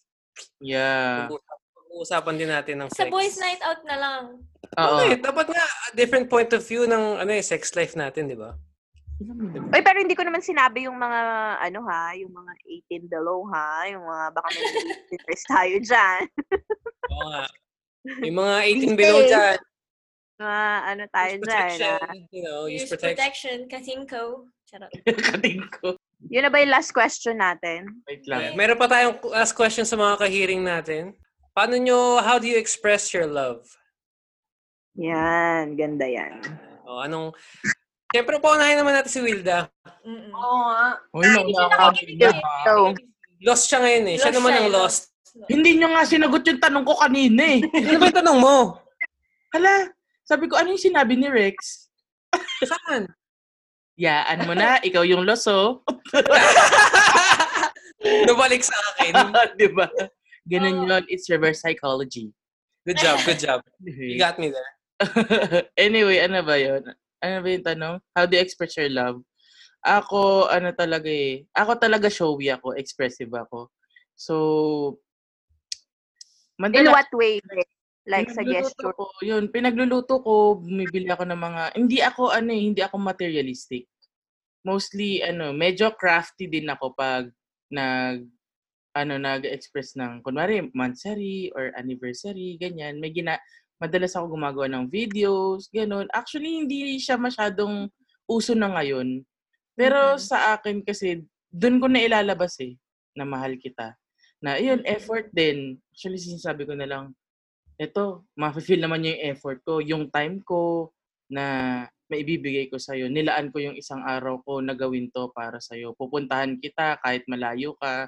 yeah. Pag-uusapan din natin ng Sa sex. boys night out na lang. Oo. Okay, dapat nga different point of view ng ano eh, sex life natin, di ba? Uy, pero hindi ko naman sinabi yung mga, ano ha, yung mga 18 below ha, yung mga baka may listeners tayo dyan. Oo nga. Yung mga 18 below dyan, Mga ano tayo use dyan. protection, ah. you know, use, Use protection. protection. Kasinko. Charot. Kating ko. Yun na ba yung last question natin? Wait lang. Meron pa tayong last question sa mga kahiring natin. Paano nyo, how do you express your love? Yan, ganda yan. O, anong, Siyempre, paunahin naman natin si Wilda. Mm-mm. Oo nga. Uy, Hindi siya nauna. So, Lost siya ngayon eh. Siya Lost naman siya ang eh, lost. Hindi nyo nga sinagot yung tanong ko kanina eh. Ano ba yung tanong mo? Hala, sabi ko, ano yung sinabi ni Rex? Saan? Yaan mo na, ikaw yung loso. Nabalik sa akin. Di ba? Ganun yun. It's reverse psychology. Good job, good job. You got me there. anyway, ano ba yun? Ano ba yung tanong? How do you express your love? Ako, ano talaga eh. Ako talaga showy ako. Expressive ako. So, in madalas, what way? Like, sa pinagluluto gesture? Ko, yun, pinagluluto ko, bumibili ako ng mga, hindi ako, ano eh, hindi ako materialistic. Mostly, ano, medyo crafty din ako pag nag, ano, nag-express ng, kunwari, monthsary or anniversary, ganyan. May gina, madalas ako gumagawa ng videos, ganun. Actually, hindi siya masyadong uso na ngayon. Pero Mhm. sa akin kasi, dun ko na ilalabas eh, na mahal kita. Na, yun, effort din. Actually, sinasabi ko na lang, eto, ma-feel naman niya yung effort ko, yung time ko na maibibigay ko sa'yo. Nilaan ko yung isang araw ko na gawin to para sa'yo. Pupuntahan kita kahit malayo ka.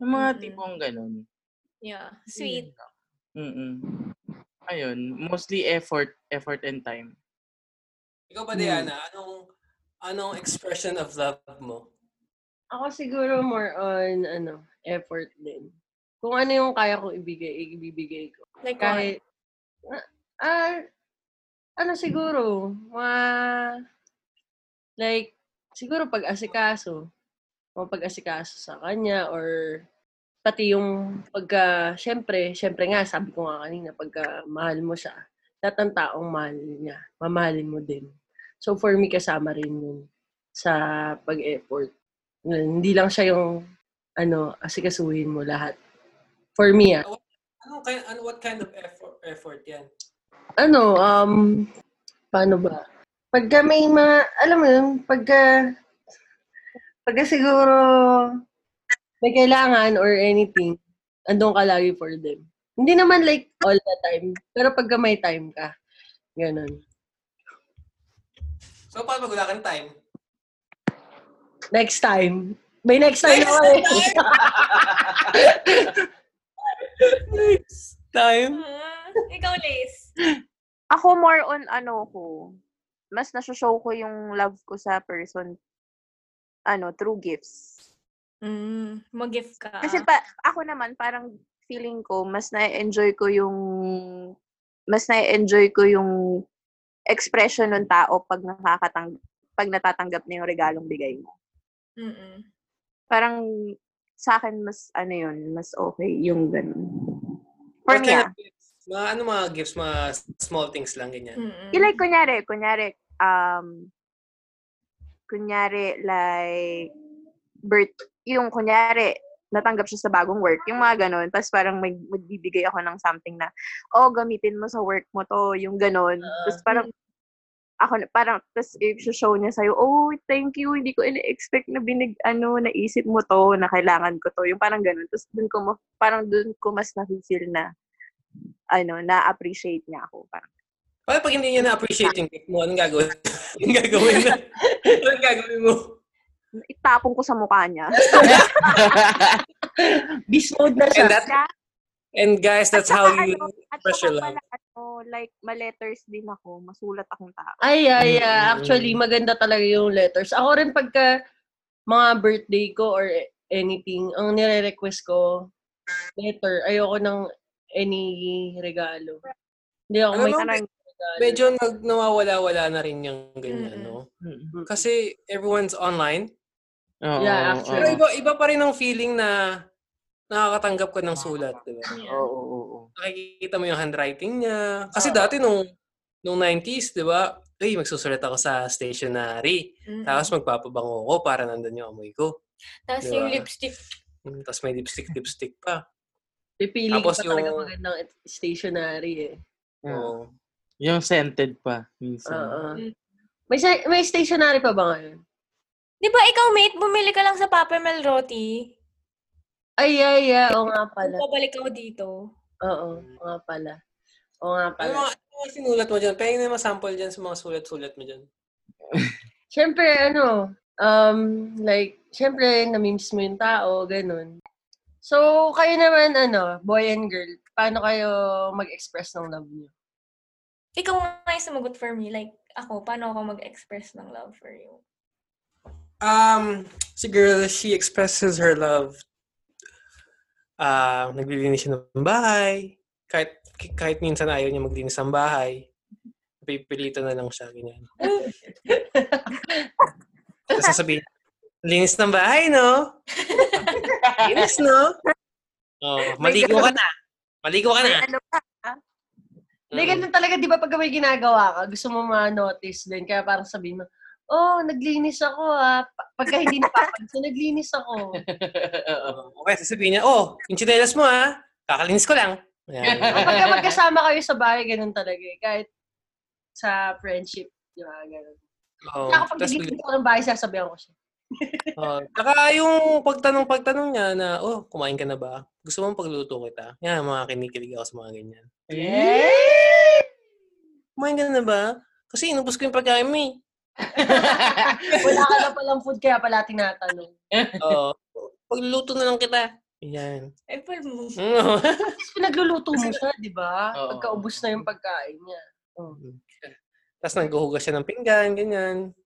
Yung mga Mhm. tipong ganun. Yeah. Sweet. Mm Ayun, mostly effort, effort and time. Ikaw ba. Diana? Anong, anong expression of love mo? Ako siguro more on, ano, effort din. Kung ano yung kaya kong ibigay, ibibigay ko. Like Kahit, ah, ano siguro, mga, like, siguro pag-asikaso, o pag-asikaso sa kanya, or pati yung pagka, syempre, syempre nga, sabi ko nga kanina, pagka mahal mo siya, lahat ng taong mahal niya, mamahalin mo din. So, for me, kasama rin yun sa pag-effort. Hindi lang siya yung, ano, asikasuhin mo lahat. For me, ah. Ano, kind, ano, what kind of effort, effort yan? ano, um, paano ba? Pagka may mga, alam mo yun, pagka, pagka siguro may kailangan or anything, andun ka lagi for them. Hindi naman like all the time, pero pagka may time ka, ganun. So, paano pag wala kang time? Next time. May next time Next naman eh. Next time? Ah, ikaw, Lace. Ako more on ano ko, mas nasushow ko yung love ko sa person, ano, through gifts. Mm, mag-gift ka. Kasi pa, ako naman, parang feeling ko, mas na-enjoy ko yung, mas na-enjoy ko yung expression ng tao pag nakakatang pag natatanggap na yung regalong bigay mo. Mm-mm. Parang sa akin mas ano yun, mas okay yung ganun. For me, ah. Mga ano mga gifts, mga small things lang, ganyan. Mm-mm. Yung like, kunyari, kunyari, um, kunyari, like, birth, yung kunyari, natanggap siya sa bagong work, yung mga ganun. Tapos parang may, magbibigay ako ng something na, oh, gamitin mo sa work mo to, yung ganun. Tapos parang, ako, na- parang, tapos i-show niya sa'yo, oh, thank you, hindi ko in-expect na binig, ano, naisip mo to, na kailangan ko to, yung parang ganun. Tapos dun ko, parang dun ko mas na-feel na, ano, na-appreciate niya ako. Parang, Paano pag hindi niya na-appreciate yung gift mo, anong gagawin? anong gagawin na? anong gagawin mo? itapon ko sa mukha niya. Beast mode na And, siya. that, and guys, that's At how you ano, at express your love. pala, ano, like, ma-letters din ako. Masulat akong tao. Ay, ay, ay. Mm. Actually, maganda talaga yung letters. Ako rin pagka mga birthday ko or anything, ang nire-request ko, letter. Ayoko ng any regalo. Hindi ako Alam may Ano, regalo. Medyo nag, nawawala-wala na rin yung ganyan, no? Mm. Kasi everyone's online. Oo, Yeah, oo, Pero actually. iba, iba pa rin ang feeling na nakakatanggap ka ng sulat, di ba? Oo, oo, oo. Nakikita mo yung handwriting niya. Kasi dati nung, nung 90s, di ba? Ay, magsusulat ako sa stationery. Mm-mm. Tapos magpapabango ko para nandun yung amoy ko. Tapos Diba? yung lipstick. Mm, Tapos may lipstick-lipstick pa. Pipili Tapos ka pa talaga yung- magandang stationery eh. Oo. Yung scented pa, minsan. Oo. Mm. May, sa- may stationery pa ba ngayon? Di ba ikaw, mate, bumili ka lang sa Papa Mel Roti? Ay, ay, ay. Oo nga pala. Babalik ako dito. Oo, oo nga pala. Oo nga Ano pala. mga, ano mga sinulat mo dyan? Pwede na masample dyan sa mga sulat-sulat mo dyan. Siyempre, ano, um, like, siyempre, namimiss mo yung tao, ganun. So, kayo naman, ano, boy and girl, paano kayo mag-express ng love niyo? Ikaw nga yung sumagot for me. Like, ako, paano ako mag-express ng love for you? Um, si girl, she expresses her love. Ah, naglilinis siya ng bahay. Kahit kahit minsan ayaw niya maglinis ng bahay. Pipilitan na lang siya, ganyan. Tapos sasabihin, linis ng bahay, no? linis, no? Oh, maligo ka na. Maligo ka na. Ano pa, Hindi, Mm. ganun talaga, di ba, pag may ginagawa ka, gusto mo ma-notice din, kaya parang sabihin mo, oh, naglinis ako ah. Pa- Pagka hindi napapansin, naglinis ako. Oo. Okay, sasabihin niya, oh, yung chinelas mo ha, kakalinis ko lang. Yan. Pagka magkasama kayo sa bahay, ganun talaga eh. Kahit sa friendship, di ba? Ganun. Oh, Kaya kapag tas naglinis ako ng bahay, sasabihan ko siya. Oh, saka yung pagtanong-pagtanong niya na, oh, kumain ka na ba? Gusto mo pagluto kita? Yan, mga kinikilig ako sa mga ganyan. Eh! Kumain ka na ba? Kasi inubos ko yung pagkain mo eh. Wala ka na palang food, kaya pala tinatanong. Oo. pagluluto na lang kita. Yan. Apple mo. Mm. Tapos pinagluluto mo siya, di ba? Oo. Pagkaubos na yung pagkain niya. Tapos naghuhugas siya ng pinggan, ganyan.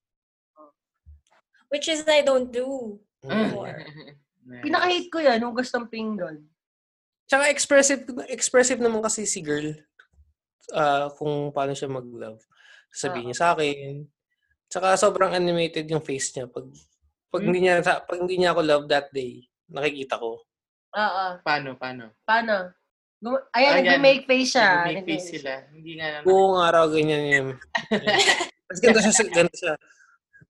Which is I don't do. Mm. Or- Nice. Pinaka-hate ko yan, hugas ng pinggan. Tsaka expressive expressive naman kasi si girl ah, kung paano siya mag-love. Sabihin niya sa akin. Tsaka sobrang animated yung face niya pag pag hindi niya sa- pag hindi niya ako love that day, nakikita ko. Oo. Paano, paano? Paano? Gum- Ayan, Ayan. nag-make face siya. Nag-make face sila. Hindi nga naman. Buong araw ganyan yun. Tapos ganito siya, ganito siya.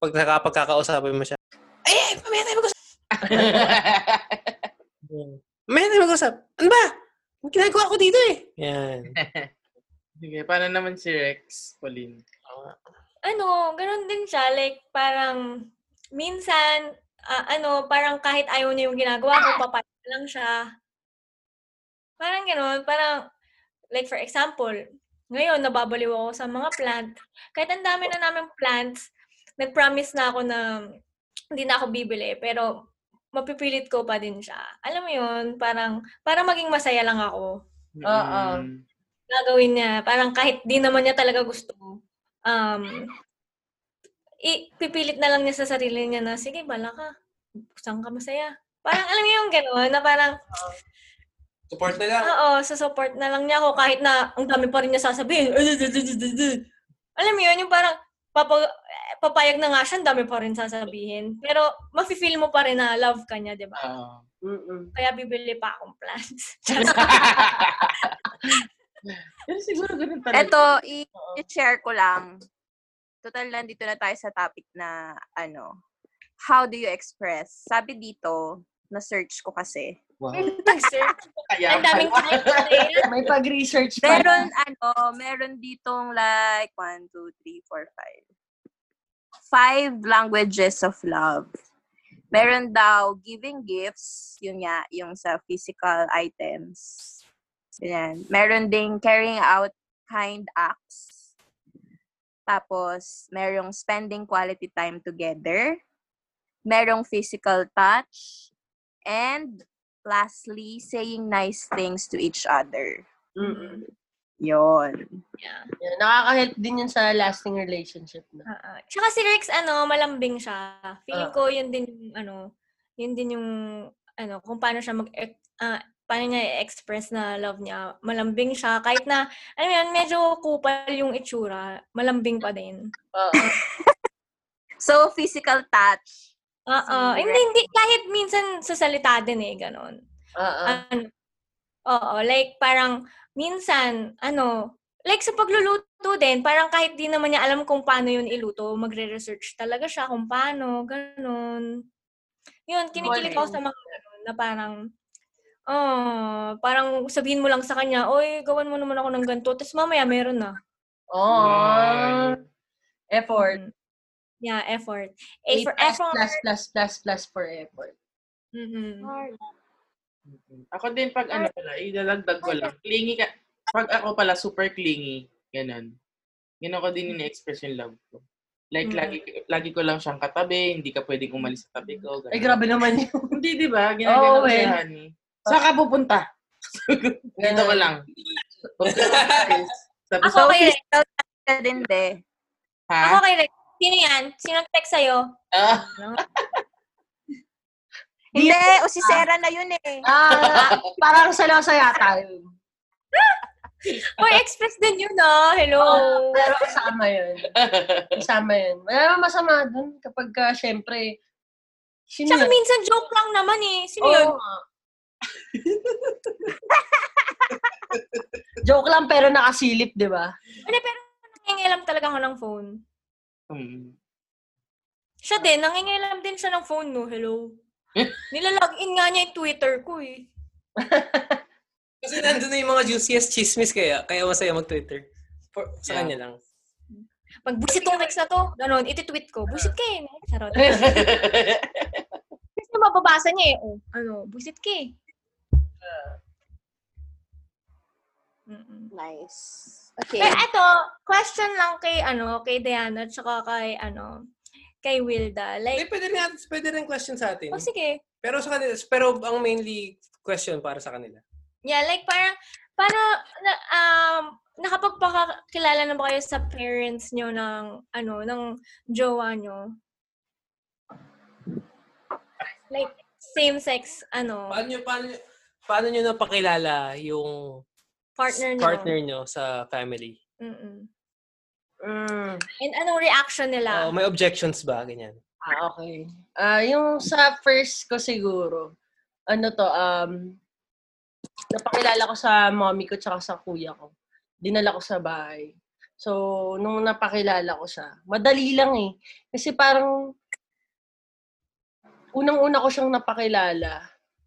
Pag nakapagkakausapin mo siya, ay, mamaya tayo mag-usap. Mamaya tayo mag-usap. Ano ba? Ginagawa ko dito eh. Yan. Sige, paano naman si Rex, Pauline? ano, ganun din siya. Like, parang, minsan, ah, ano, parang kahit ayaw niya yung ginagawa ko, papayag lang siya. Parang ganun, parang, like for example, ngayon, nababaliw ako sa mga plant. Kahit ang dami na namin plants, nag-promise na ako na hindi na ako bibili, pero mapipilit ko pa din siya. Alam mo yun, parang, parang maging masaya lang ako. Oo. Mm. gagawin niya. Parang kahit di naman niya talaga gusto, um, ipipilit na lang niya sa sarili niya na, sige, bala ka. Saan ka masaya? Parang alam mo yung gano'n, na parang, Support na lang. oo, sa support na lang niya ako kahit na ang dami pa rin niya sasabihin. Alam mo yun, yung parang, papa, papayag na nga siya, ang dami pa rin sasabihin. Pero, mafe-feel mo pa rin na love ka niya, di ba? Oo. Mm-mm. Kaya bibili pa akong plants. Pero siguro ganun talaga. Ito, i- i-share ko lang. Total, nandito na tayo sa topic na, ano, how do you express? Sabi dito, na-search ko kasi. Wow. Nag-search. Kaya Ang daming time May pag-research pa. Meron, ano, meron ditong like, one, two, three, four, five. Five languages of love. Meron daw giving gifts, yun nga, yung sa physical items. Yan. Meron ding carrying out kind acts. Tapos, merong spending quality time together. Merong physical touch. And lastly, saying nice things to each other. Mm-mm. Yon. Yeah. Yan, Nakaka-help din yun sa lasting relationship na. Oo. Tsaka si Rex, ano, malambing siya. Feeling Ah. ko, yun din yung, ano, yun din yung, ano, kung paano siya mag, ah, paano niya i-express na love niya. Malambing siya. Kahit na, ano yun, medyo kupal yung itsura, malambing pa din. Oo. So, physical touch. Oo. Si Hindi, hindi, kahit minsan sa salita din eh, ganon. Oo. Ano, oo, like parang minsan, ano, like sa pagluluto din, parang kahit di naman niya alam kung paano yun iluto, magre-research talaga siya kung paano, ganun. Yun, kinikilig ako sa mga ganun, na parang, oh, parang sabihin mo lang sa kanya, oy, gawan mo naman ako ng ganito, tapos mamaya meron na. Oh. Effort. Mm. Yeah, effort. A A for plus, effort. plus, plus, plus, plus for effort. Mhm. Ako din pag ano pala, idadagdag ko lang. Clingy ka. Pag ako pala super clingy, ganun. Yun ako din ini-express yung love ko. Like, Mm. lagi, lagi ko lang siyang katabi, hindi ka pwedeng umalis sa tabi ko. ganun. Ay, grabe naman yun. Hindi, di ba? Ginagano ko eh. siya, honey. Saan ka pupunta? Dito ko lang. Tapos, Ako kay ka din, be. Ako ha? kay Rex. Sino yan? Sino nag-text sa'yo? Ah, Hindi, o si Sarah na yun eh. Ah, parang salosa yata yun. Uy, express din yun ah. Hello. Pero kasama yun. Kasama yun. Wala naman masama dun kapag ka, syempre, sino Tsaka yun? minsan joke lang naman eh. Sino Oo yun? Joke lang pero nakasilip, di ba? Hindi, pero nangingilam talaga ako ng phone. Hmm. Siya din, nangingilam din siya ng phone, no? Hello. Nilalagin nga niya yung Twitter ko, eh. Kasi nandun na yung mga juiciest chismis kaya, kaya masaya mag-Twitter. For, sa Yeah. kanya lang. Pag busit tong next na to, ganon, iti-tweet ko. Busit ka eh. Charot. Kasi mababasa niya eh. Oh, ano, busit ka eh. Mm-mm. Nice. Okay. Pero eto, question lang kay, ano, kay Diana, tsaka kay, ano, kay Wilda. Like, pwede rin, pwede rin question sa atin. oh, sige. Pero sa kanila, pero ang mainly question para sa kanila. Yeah, like parang, paano, na, um, nakapagpakakilala na ba kayo sa parents nyo ng, ano, ng jowa nyo? Like, same-sex, ano, Paano nyo, paano, paano nyo napakilala yung partner nyo? partner nyo sa family? Mm-mm. Mm. And anong reaction nila? Oh, may objections ba? Ganyan. Ah, okay. Ah, yung sa first ko siguro, ano to, um, napakilala ko sa mommy ko tsaka sa kuya ko. Dinala ko sa bahay. So, nung napakilala ko siya, madali lang eh. Kasi parang, unang-una ko siyang napakilala.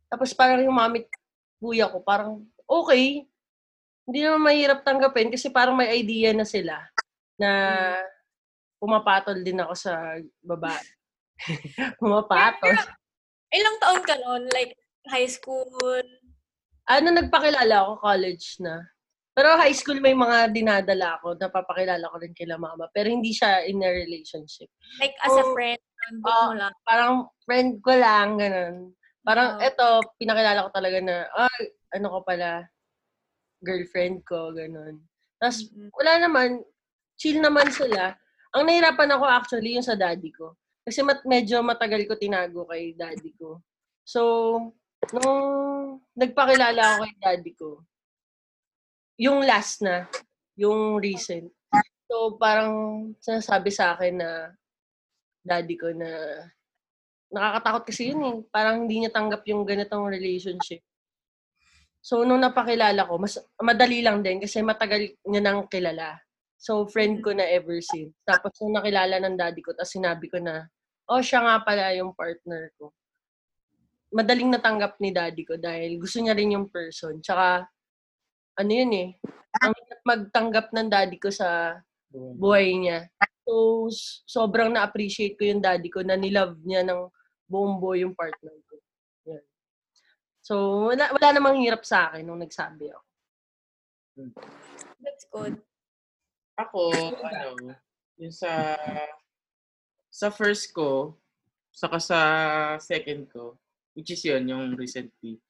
Tapos parang yung mami at kuya ko, parang, okay. Hindi naman mahirap tanggapin kasi parang may idea na sila na pumapatol din ako sa babae. pumapatol. Ilang taon ka nun? Like, high school? Ano, nagpakilala ako, college na. Pero high school may mga dinadala ako, napapakilala ko rin kila mama. Pero hindi siya in a relationship. Like, as a Oh. friend? Oh. lang? Parang friend ko lang, ganun. Parang Oh. eto, pinakilala ko talaga na, ay, ano ko pala, girlfriend ko, ganun. Tapos, Mm-mm. wala naman, chill naman sila. Ang nahirapan ako actually yung sa daddy ko. Kasi mat medyo matagal ko tinago kay daddy ko. So, nung nagpakilala ako kay daddy ko, yung last na, yung recent. So, parang sinasabi sa akin na daddy ko na nakakatakot kasi yun eh. Parang hindi niya tanggap yung ganitong relationship. So, nung napakilala ko, mas madali lang din kasi matagal niya nang kilala. So, friend ko na ever since. Tapos, nung nakilala ng daddy ko, tapos sinabi ko na, oh, siya nga pala yung partner ko. Madaling natanggap ni daddy ko dahil gusto niya rin yung person. Tsaka, ano yun eh, ang hirap magtanggap ng daddy ko sa buhay niya. So, sobrang na-appreciate ko yung daddy ko na nilove niya ng buong buo yung partner ko. Yan. So, wala, wala namang hirap sa akin nung nagsabi ako. That's good. Ako, ano, yung sa sa first ko, saka sa second ko, which is yun, yung recently.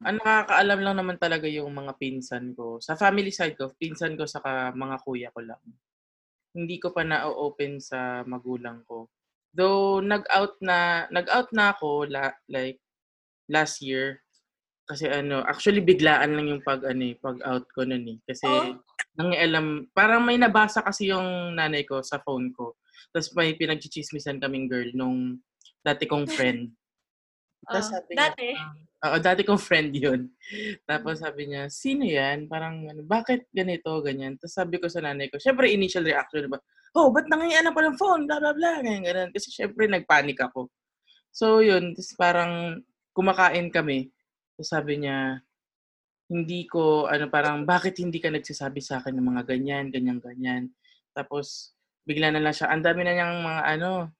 Ang nakakaalam lang naman talaga yung mga pinsan ko. Sa family side ko, pinsan ko saka mga kuya ko lang. Hindi ko pa na-open sa magulang ko. Though nag-out na nag-out na ako la, like last year kasi ano, actually biglaan lang yung pag ano, eh, pag-out ko noon eh. Kasi Oh. nangialam, parang may nabasa kasi yung nanay ko sa phone ko. Tapos may pinagchichismisan kaming girl nung dati kong friend. Tapos Oh, sabi niya, dati. Oo, dati kong friend yun. Tapos sabi niya, sino yan? Parang, ano, bakit ganito, ganyan? Tapos sabi ko sa nanay ko, syempre initial reaction, ba? Oh, ba't nangyayaan pa ng phone? Blah, blah, blah. Ganyan, ganyan. Kasi syempre nagpanik ako. So yun, tapos parang kumakain kami. Tapos sabi niya, hindi ko, ano, parang, bakit hindi ka nagsasabi sa akin ng mga ganyan, ganyan, ganyan. Tapos, bigla na lang siya, ang dami na niyang mga, ano,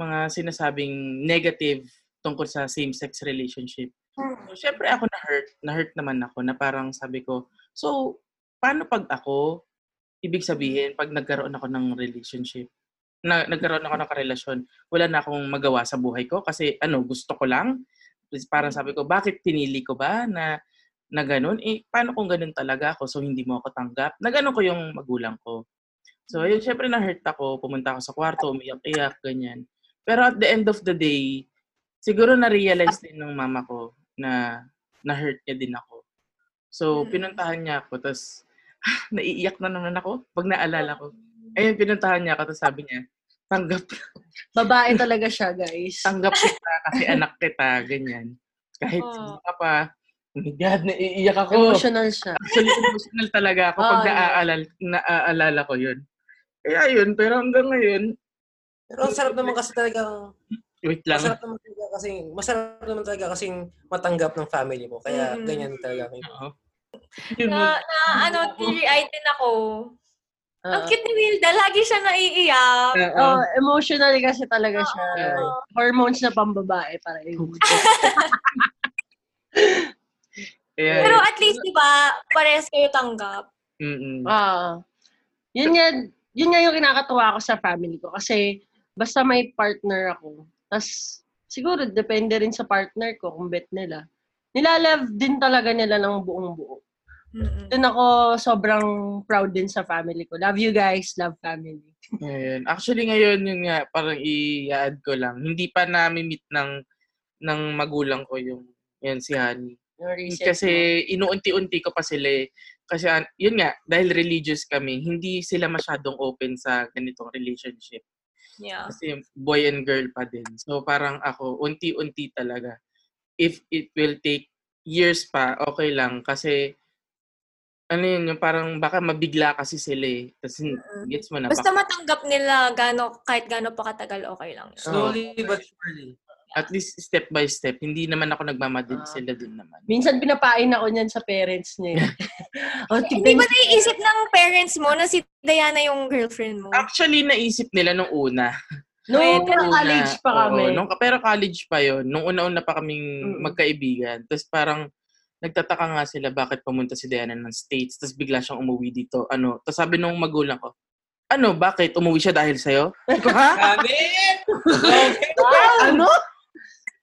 mga sinasabing negative tungkol sa same-sex relationship. So, syempre ako na-hurt. Na-hurt naman ako na parang sabi ko, so, paano pag ako, ibig sabihin, pag nagkaroon ako ng relationship, na, nagkaroon ako ng karelasyon, wala na akong magawa sa buhay ko kasi ano, gusto ko lang. Parang sabi ko, bakit pinili ko ba na na ganun? Eh, paano kung ganun talaga ako? So, hindi mo ako tanggap. Na ganun ko yung magulang ko. So, yun, syempre na-hurt ako. Pumunta ako sa kwarto, umiyak-iyak, ganyan. Pero at the end of the day, siguro na-realize din ng mama ko na na-hurt niya din ako. So, Mm. pinuntahan niya ako, tapos naiiyak na naman ako pag naalala ko. Ayun, pinuntahan niya ako, tapos sabi niya, tanggap, Babae talaga siya, guys. tanggap kita kasi anak kita, ganyan. Kahit Oh. sino ka pa, oh my God, naiiyak ako. Emotional siya. Actually, emotional talaga ako pag Oh, yeah. naaalala, naaalala ko yun. Kaya yun, pero hanggang ngayon, Pero ang sarap naman kasi talaga, Wait lang. masarap naman talaga kasi, masarap naman talaga kasi matanggap ng family mo. Kaya Mm-mm. ganyan talaga. Oo. Na, na ano, teary-eyed din ako. Ang Oo. cute ni Wilda. Lagi siya naiiyak. Oo. Oh, emotional kasi talaga siya. Oo. Hormones na pambabae para yun. Kaya, Pero at least, di ba, parehas kayo tanggap. mm Ah. yun nga, yun nga yung kinakatuwa ko sa family ko. Kasi, basta may partner ako. tas siguro, depende rin sa partner ko kung bet nila. Nilalove din talaga nila ng buong buo. Mm-mm. Doon ako sobrang proud din sa family ko. Love you guys, love family. Ayun. Actually, ngayon, yun nga, parang i-add ko lang. Hindi pa nami-meet ng, ng magulang ko yung, yan, si recent Kasi inuunti-unti ko pa sila eh. Kasi yun nga, dahil religious kami, hindi sila masyadong open sa ganitong relationship. Yeah. Kasi boy and girl pa din. So parang ako, unti-unti talaga. If it will take years pa, okay lang. Kasi ano yun, yung parang baka mabigla kasi sila eh. Tapos gets mo na. Basta baka- matanggap nila gano, kahit gano pa katagal, okay lang. yun. Slowly but surely. at least step by step. Hindi naman ako nagmamadali. Ah. sila din naman. Minsan pinapain ako niyan sa parents niya. eh. oh, Hindi ba naiisip ng parents mo na si Diana yung girlfriend mo? Actually, naisip nila nung una. Nung Pwede. college pa Oo, kami. nung, pero college pa yon Nung una-una pa kaming Mm. magkaibigan. Tapos parang nagtataka nga sila bakit pumunta si Diana ng States. Tapos bigla siyang umuwi dito. Ano? Tapos sabi nung magulang ko, ano, bakit? Umuwi siya dahil sa'yo? Sabi ko, ha? Gamit! ano?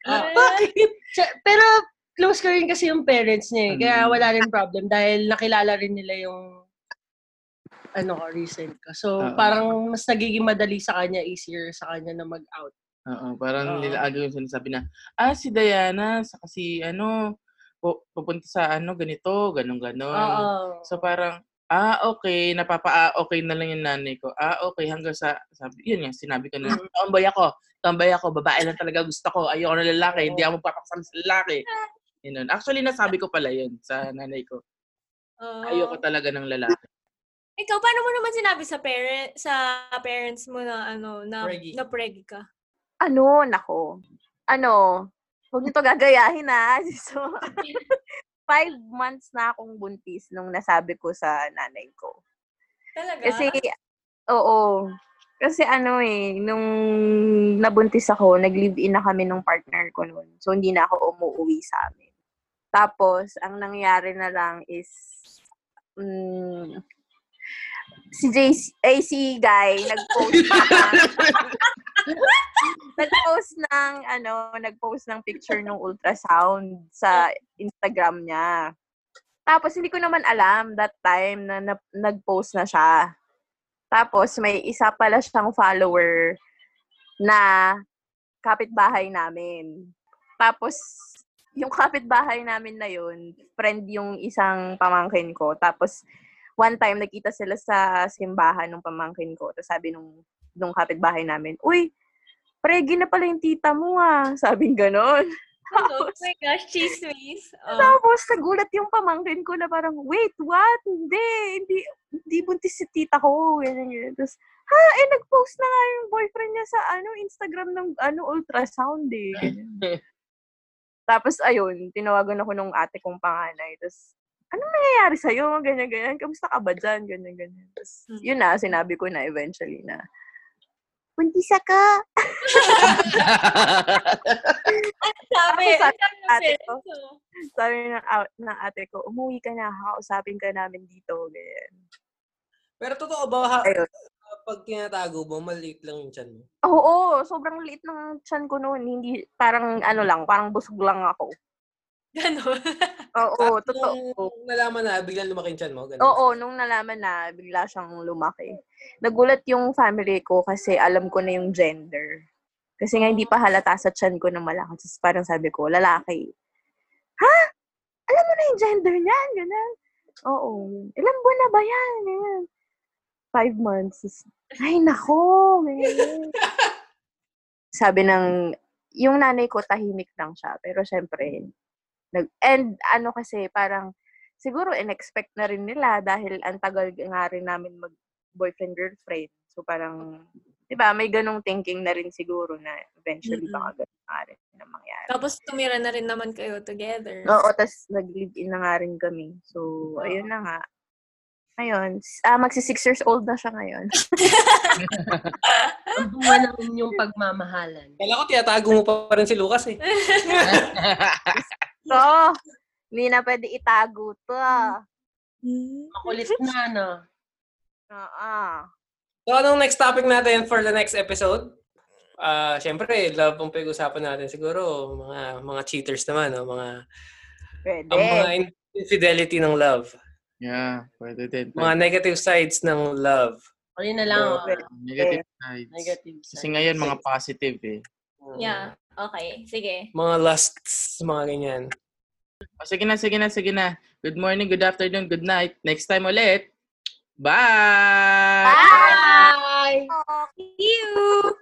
Ah, Bakit? Pero close ko rin kasi yung parents niya eh. Kaya Mm. wala rin problem dahil nakilala rin nila yung ano ko, recent ko. So, Oo. parang mas nagiging madali sa kanya, easier sa kanya na mag-out. Oo, parang Oo. nila agad yung sinasabi na, ah, si Diana, sa kasi ano, pu- pupunta sa ano, ganito, ganun, ganon. Oo. So parang, ah, okay, napapa-okay na lang yung nanay ko. Ah, okay, hanggang sa, sabi, yun nga, sinabi ko na, Mm. tomboy ako, tomboy ako, babae lang talaga gusto ko, ayoko na lalaki, hindi ako papakasal sa lalaki. Yun. Actually, nasabi ko pala yun sa nanay ko. Oo. Ayoko talaga ng lalaki. Ikaw, paano mo naman sinabi sa parent sa parents mo na ano na Pregi. na pregi ka? Ano, nako. Ano, huwag niyo to gagayahin ha. So, five months na akong buntis nung nasabi ko sa nanay ko. Talaga? Kasi, oo. Kasi ano eh, nung nabuntis ako, nag-live-in na kami nung partner ko noon. So, hindi na ako umuwi sa amin. Tapos, ang nangyari na lang is, mm, si JC, ay si Guy, nag-post na, nag-post ng, ano, nag-post ng picture ng ultrasound sa Instagram niya. Tapos, hindi ko naman alam that time na, na nag-post na siya. Tapos, may isa pala siyang follower na kapitbahay namin. Tapos, yung kapitbahay namin na yun, friend yung isang pamangkin ko. Tapos, one time, nakita sila sa simbahan ng pamangkin ko. Tapos sabi nung, nung kapitbahay namin, Uy, pregi na pala yung tita mo ah. Sabing ganon. oh my gosh, chismis. Oh. Tapos, nagulat yung pamangkin ko na parang, wait, what? Hindi, hindi, hindi buntis si tita ko. Ganyan, ganyan. Tapos, ha, eh, nag-post na nga yung boyfriend niya sa, ano, Instagram ng, ano, ultrasound eh. Tapos, ayun, tinawagan ako nung ate kong panganay. Tapos, anong nangyayari sa'yo? Ganyan, ganyan. Kamusta ka ba dyan? Ganyan, ganyan. Tapos, Hmm. yun na, sinabi ko na eventually na, buntis ka. Sabi, sabi ng ate ko. Sabi ng, ng ate ko, umuwi ka na, kakausapin ka namin dito. Ganyan. Pero totoo ba, ha, Ayun. pag tinatago mo, maliit lang yung chan mo? Oo, sobrang liit ng tiyan ko noon. Hindi, parang ano lang, parang busog lang ako. Ganon. Oo, totoo. Nung nalaman na, biglang lumaki yung chan mo? Ganun. Oo, nung nalaman na, bigla siyang lumaki. Nagulat yung family ko kasi alam ko na yung gender. Kasi nga hindi pa halata sa tiyan ko na malaki. Tapos parang sabi ko, lalaki. Ha? Alam mo na yung gender niyan? Ganun. Oo. Ilang buwan na ba yan? Ganyan. Five months. Ay, nako. Sabi ng, yung nanay ko, tahimik lang siya. Pero syempre, nag, and ano kasi, parang, siguro in-expect na rin nila dahil ang tagal nga rin namin mag boyfriend girlfriend. So parang di ba, may ganong thinking na rin siguro na eventually Mm-mm. baka ganun nga rin na mangyari. Tapos tumira na rin naman kayo together. Oo, tas nag-live-in na nga rin kami. So, ayun na nga. Ngayon, s- ah, magsi six years old na siya ngayon. Ang bunga ng inyong pagmamahalan. Kala ko tiyatago mo pa rin si Lucas eh. So, hindi na pwede itago to. Hmm. Makulit na, no? Oo. So, anong next topic natin for the next episode? Ah, syempre, love ang pag-usapan natin siguro. Mga mga cheaters naman, no? mga Pwede. ang mga infidelity ng love. yeah, pwede din. Mga negative sides ng love. O yun na lang. Oo. oh. Negative sides. Negative Kasi side. ngayon, mga positive eh. Yeah. Okay. Sige. Mga lusts, mga ganyan. O, sige na, sige na, sige na. Good morning, good afternoon, good night. Next time ulit. Bye! Bye! Bye! See you!